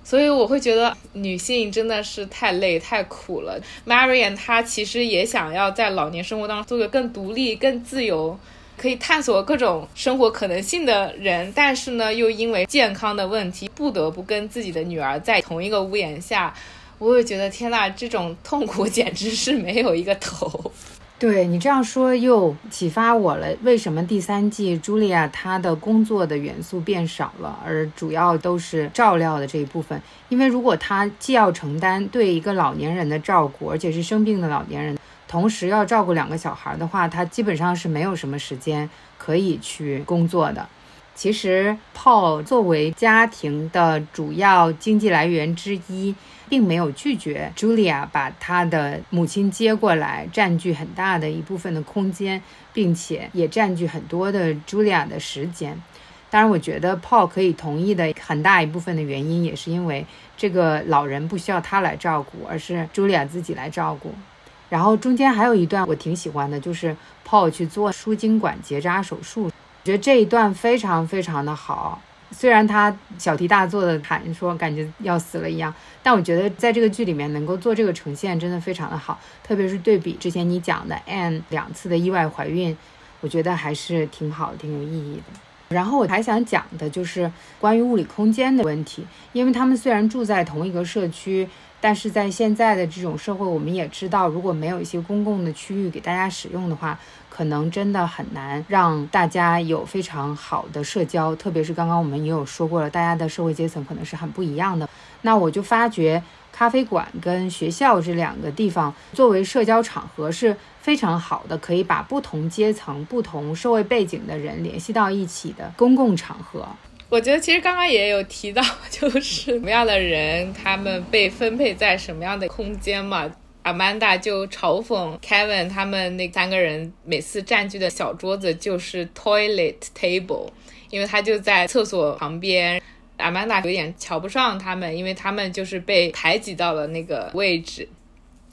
所以我会觉得女性真的是太累太苦了。Marian 她其实也想要在老年生活当中做个更独立、更自由。可以探索各种生活可能性的人，但是呢，又因为健康的问题，不得不跟自己的女儿在同一个屋檐下。我也觉得，天呐，这种痛苦简直是没有一个头。对你这样说，又启发我了。为什么第三季茱莉亚她的工作的元素变少了，而主要都是照料的这一部分？因为如果她既要承担对一个老年人的照顾，而且是生病的老年人。同时要照顾两个小孩的话，他基本上是没有什么时间可以去工作的。其实，Paul 作为家庭的主要经济来源之一，并没有拒绝 Julia 把他的母亲接过来，占据很大的一部分的空间，并且也占据很多的 Julia 的时间。当然，我觉得 Paul 可以同意的很大一部分的原因，也是因为这个老人不需要他来照顾，而是 Julia 自己来照顾。然后中间还有一段我挺喜欢的，就是 Paul 去做输精管结扎手术，我觉得这一段非常非常的好。虽然他小题大做的喊说感觉要死了一样，但我觉得在这个剧里面能够做这个呈现真的非常的好，特别是对比之前你讲的 Anne 两次的意外怀孕，我觉得还是挺好、挺有意义的。然后我还想讲的就是关于物理空间的问题，因为他们虽然住在同一个社区。但是在现在的这种社会，我们也知道，如果没有一些公共的区域给大家使用的话，可能真的很难让大家有非常好的社交。特别是刚刚我们也有说过了，大家的社会阶层可能是很不一样的。那我就发觉，咖啡馆跟学校这两个地方作为社交场合是非常好的，可以把不同阶层、不同社会背景的人联系到一起的公共场合。我觉得其实刚刚也有提到，就是什么样的人，他们被分配在什么样的空间嘛。Amanda 就嘲讽 Kevin 他们那三个人每次占据的小桌子就是 toilet table，因为他就在厕所旁边。Amanda 有点瞧不上他们，因为他们就是被排挤到了那个位置。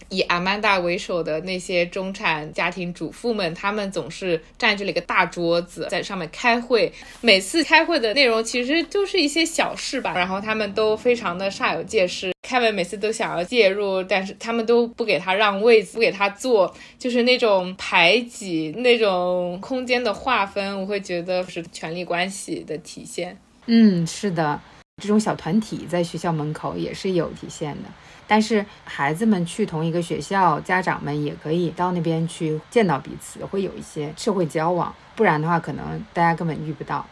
以阿曼达为首的那些中产家庭主妇们，他们总是占据了一个大桌子，在上面开会。每次开会的内容其实就是一些小事吧，然后他们都非常的煞有介事。凯文每次都想要介入，但是他们都不给他让位子，不给他坐，就是那种排挤、那种空间的划分，我会觉得是权力关系的体现。嗯，是的，这种小团体在学校门口也是有体现的。但是孩子们去同一个学校，家长们也可以到那边去见到彼此，会有一些社会交往。不然的话，可能大家根本遇不到。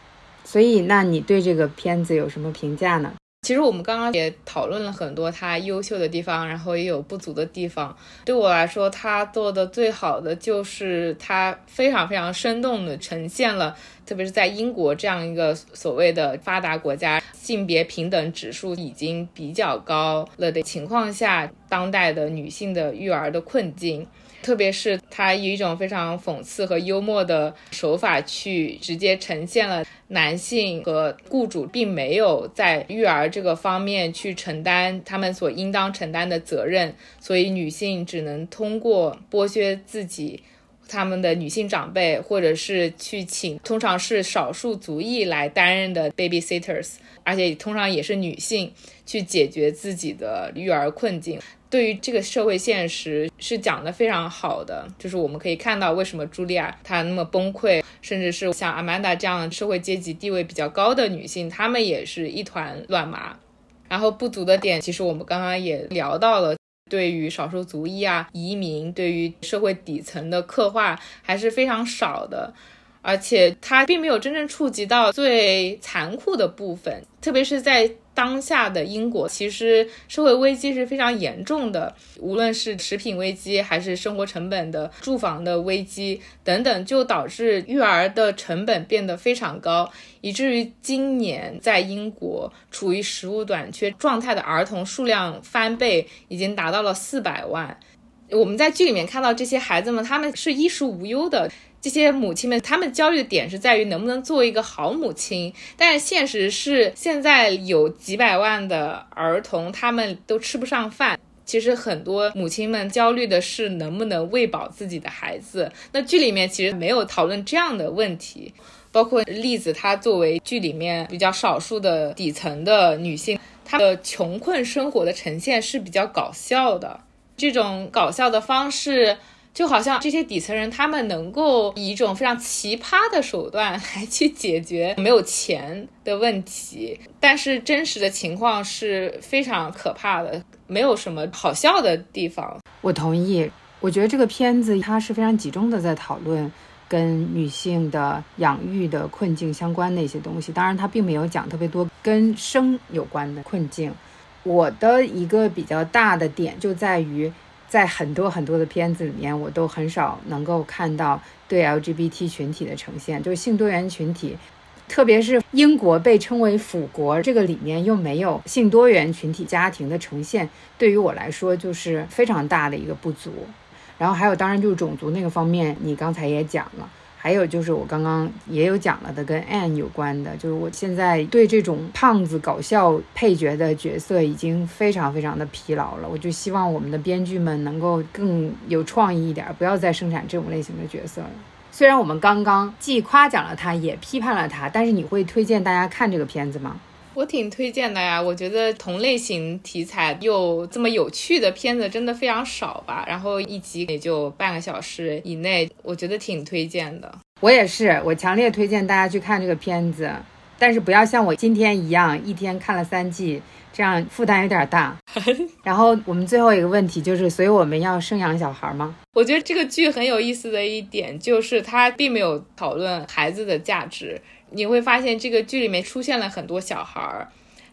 所以，那你对这个片子有什么评价呢？其实我们刚刚也讨论了很多它优秀的地方，然后也有不足的地方。对我来说，它做的最好的就是它非常非常生动的呈现了，特别是在英国这样一个所谓的发达国家，性别平等指数已经比较高了的情况下，当代的女性的育儿的困境。特别是他以一种非常讽刺和幽默的手法去直接呈现了男性和雇主并没有在育儿这个方面去承担他们所应当承担的责任，所以女性只能通过剥削自己他们的女性长辈，或者是去请通常是少数族裔来担任的 babysitters，而且通常也是女性去解决自己的育儿困境。对于这个社会现实是讲的非常好的，就是我们可以看到为什么茱莉亚她那么崩溃，甚至是像阿曼达这样社会阶级地位比较高的女性，她们也是一团乱麻。然后不足的点，其实我们刚刚也聊到了，对于少数族裔啊、移民，对于社会底层的刻画还是非常少的。而且它并没有真正触及到最残酷的部分，特别是在当下的英国，其实社会危机是非常严重的，无论是食品危机，还是生活成本的住房的危机等等，就导致育儿的成本变得非常高，以至于今年在英国处于食物短缺状态的儿童数量翻倍，已经达到了四百万。我们在剧里面看到这些孩子们，他们是衣食无忧的。这些母亲们，她们焦虑的点是在于能不能做一个好母亲，但现实是，现在有几百万的儿童，他们都吃不上饭。其实很多母亲们焦虑的是能不能喂饱自己的孩子。那剧里面其实没有讨论这样的问题，包括栗子，她作为剧里面比较少数的底层的女性，她的穷困生活的呈现是比较搞笑的。这种搞笑的方式。就好像这些底层人，他们能够以一种非常奇葩的手段来去解决没有钱的问题，但是真实的情况是非常可怕的，没有什么好笑的地方。我同意，我觉得这个片子它是非常集中的在讨论跟女性的养育的困境相关的一些东西，当然它并没有讲特别多跟生有关的困境。我的一个比较大的点就在于。在很多很多的片子里面，我都很少能够看到对 LGBT 群体的呈现，就是性多元群体，特别是英国被称为“腐国”，这个里面又没有性多元群体家庭的呈现，对于我来说就是非常大的一个不足。然后还有，当然就是种族那个方面，你刚才也讲了。还有就是我刚刚也有讲了的，跟 Anne 有关的，就是我现在对这种胖子搞笑配角的角色已经非常非常的疲劳了。我就希望我们的编剧们能够更有创意一点，不要再生产这种类型的角色了。虽然我们刚刚既夸奖了他，也批判了他，但是你会推荐大家看这个片子吗？我挺推荐的呀，我觉得同类型题材又这么有趣的片子真的非常少吧。然后一集也就半个小时以内，我觉得挺推荐的。我也是，我强烈推荐大家去看这个片子，但是不要像我今天一样一天看了三季，这样负担有点大。*laughs* 然后我们最后一个问题就是，所以我们要生养小孩吗？我觉得这个剧很有意思的一点就是，它并没有讨论孩子的价值。你会发现这个剧里面出现了很多小孩儿，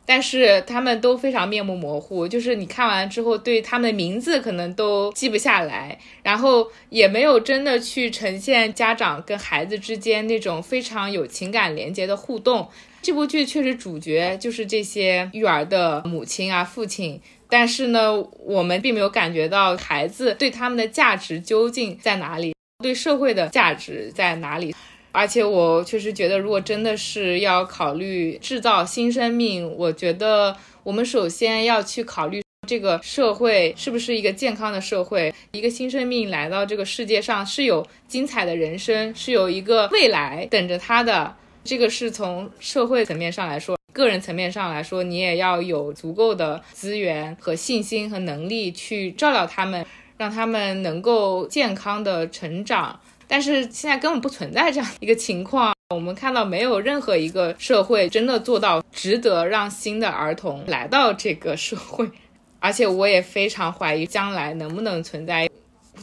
但是他们都非常面目模糊，就是你看完之后对他们的名字可能都记不下来，然后也没有真的去呈现家长跟孩子之间那种非常有情感连接的互动。这部剧确实主角就是这些育儿的母亲啊、父亲，但是呢，我们并没有感觉到孩子对他们的价值究竟在哪里，对社会的价值在哪里。而且我确实觉得，如果真的是要考虑制造新生命，我觉得我们首先要去考虑这个社会是不是一个健康的社会。一个新生命来到这个世界上是有精彩的人生，是有一个未来等着他的。这个是从社会层面上来说，个人层面上来说，你也要有足够的资源和信心和能力去照料他们，让他们能够健康的成长。但是现在根本不存在这样一个情况，我们看到没有任何一个社会真的做到值得让新的儿童来到这个社会，*laughs* 而且我也非常怀疑将来能不能存在，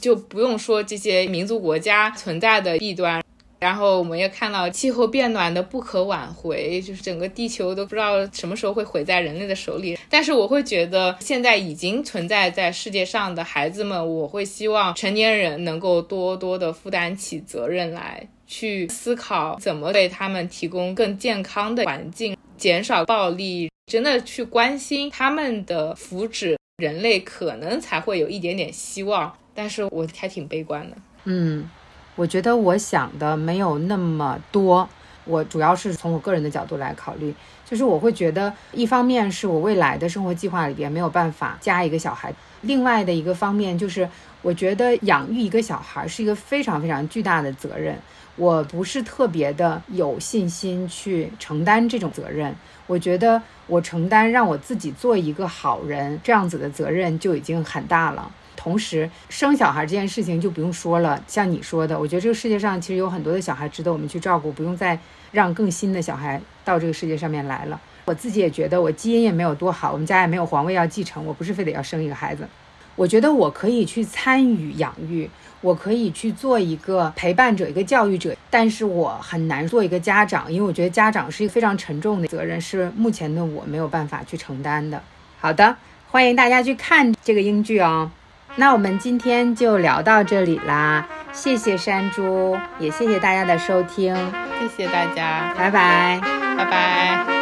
就不用说这些民族国家存在的弊端。然后我们也看到气候变暖的不可挽回，就是整个地球都不知道什么时候会毁在人类的手里。但是我会觉得，现在已经存在在世界上的孩子们，我会希望成年人能够多多的负担起责任来，去思考怎么为他们提供更健康的环境，减少暴力，真的去关心他们的福祉，人类可能才会有一点点希望。但是我还挺悲观的，嗯。我觉得我想的没有那么多，我主要是从我个人的角度来考虑，就是我会觉得，一方面是我未来的生活计划里边没有办法加一个小孩，另外的一个方面就是，我觉得养育一个小孩是一个非常非常巨大的责任，我不是特别的有信心去承担这种责任，我觉得我承担让我自己做一个好人这样子的责任就已经很大了。同时，生小孩这件事情就不用说了。像你说的，我觉得这个世界上其实有很多的小孩值得我们去照顾，不用再让更新的小孩到这个世界上面来了。我自己也觉得我基因也没有多好，我们家也没有皇位要继承，我不是非得要生一个孩子。我觉得我可以去参与养育，我可以去做一个陪伴者、一个教育者，但是我很难做一个家长，因为我觉得家长是一个非常沉重的责任，是目前的我没有办法去承担的。好的，欢迎大家去看这个英剧哦。那我们今天就聊到这里啦，谢谢山猪，也谢谢大家的收听，谢谢大家，拜拜，拜拜。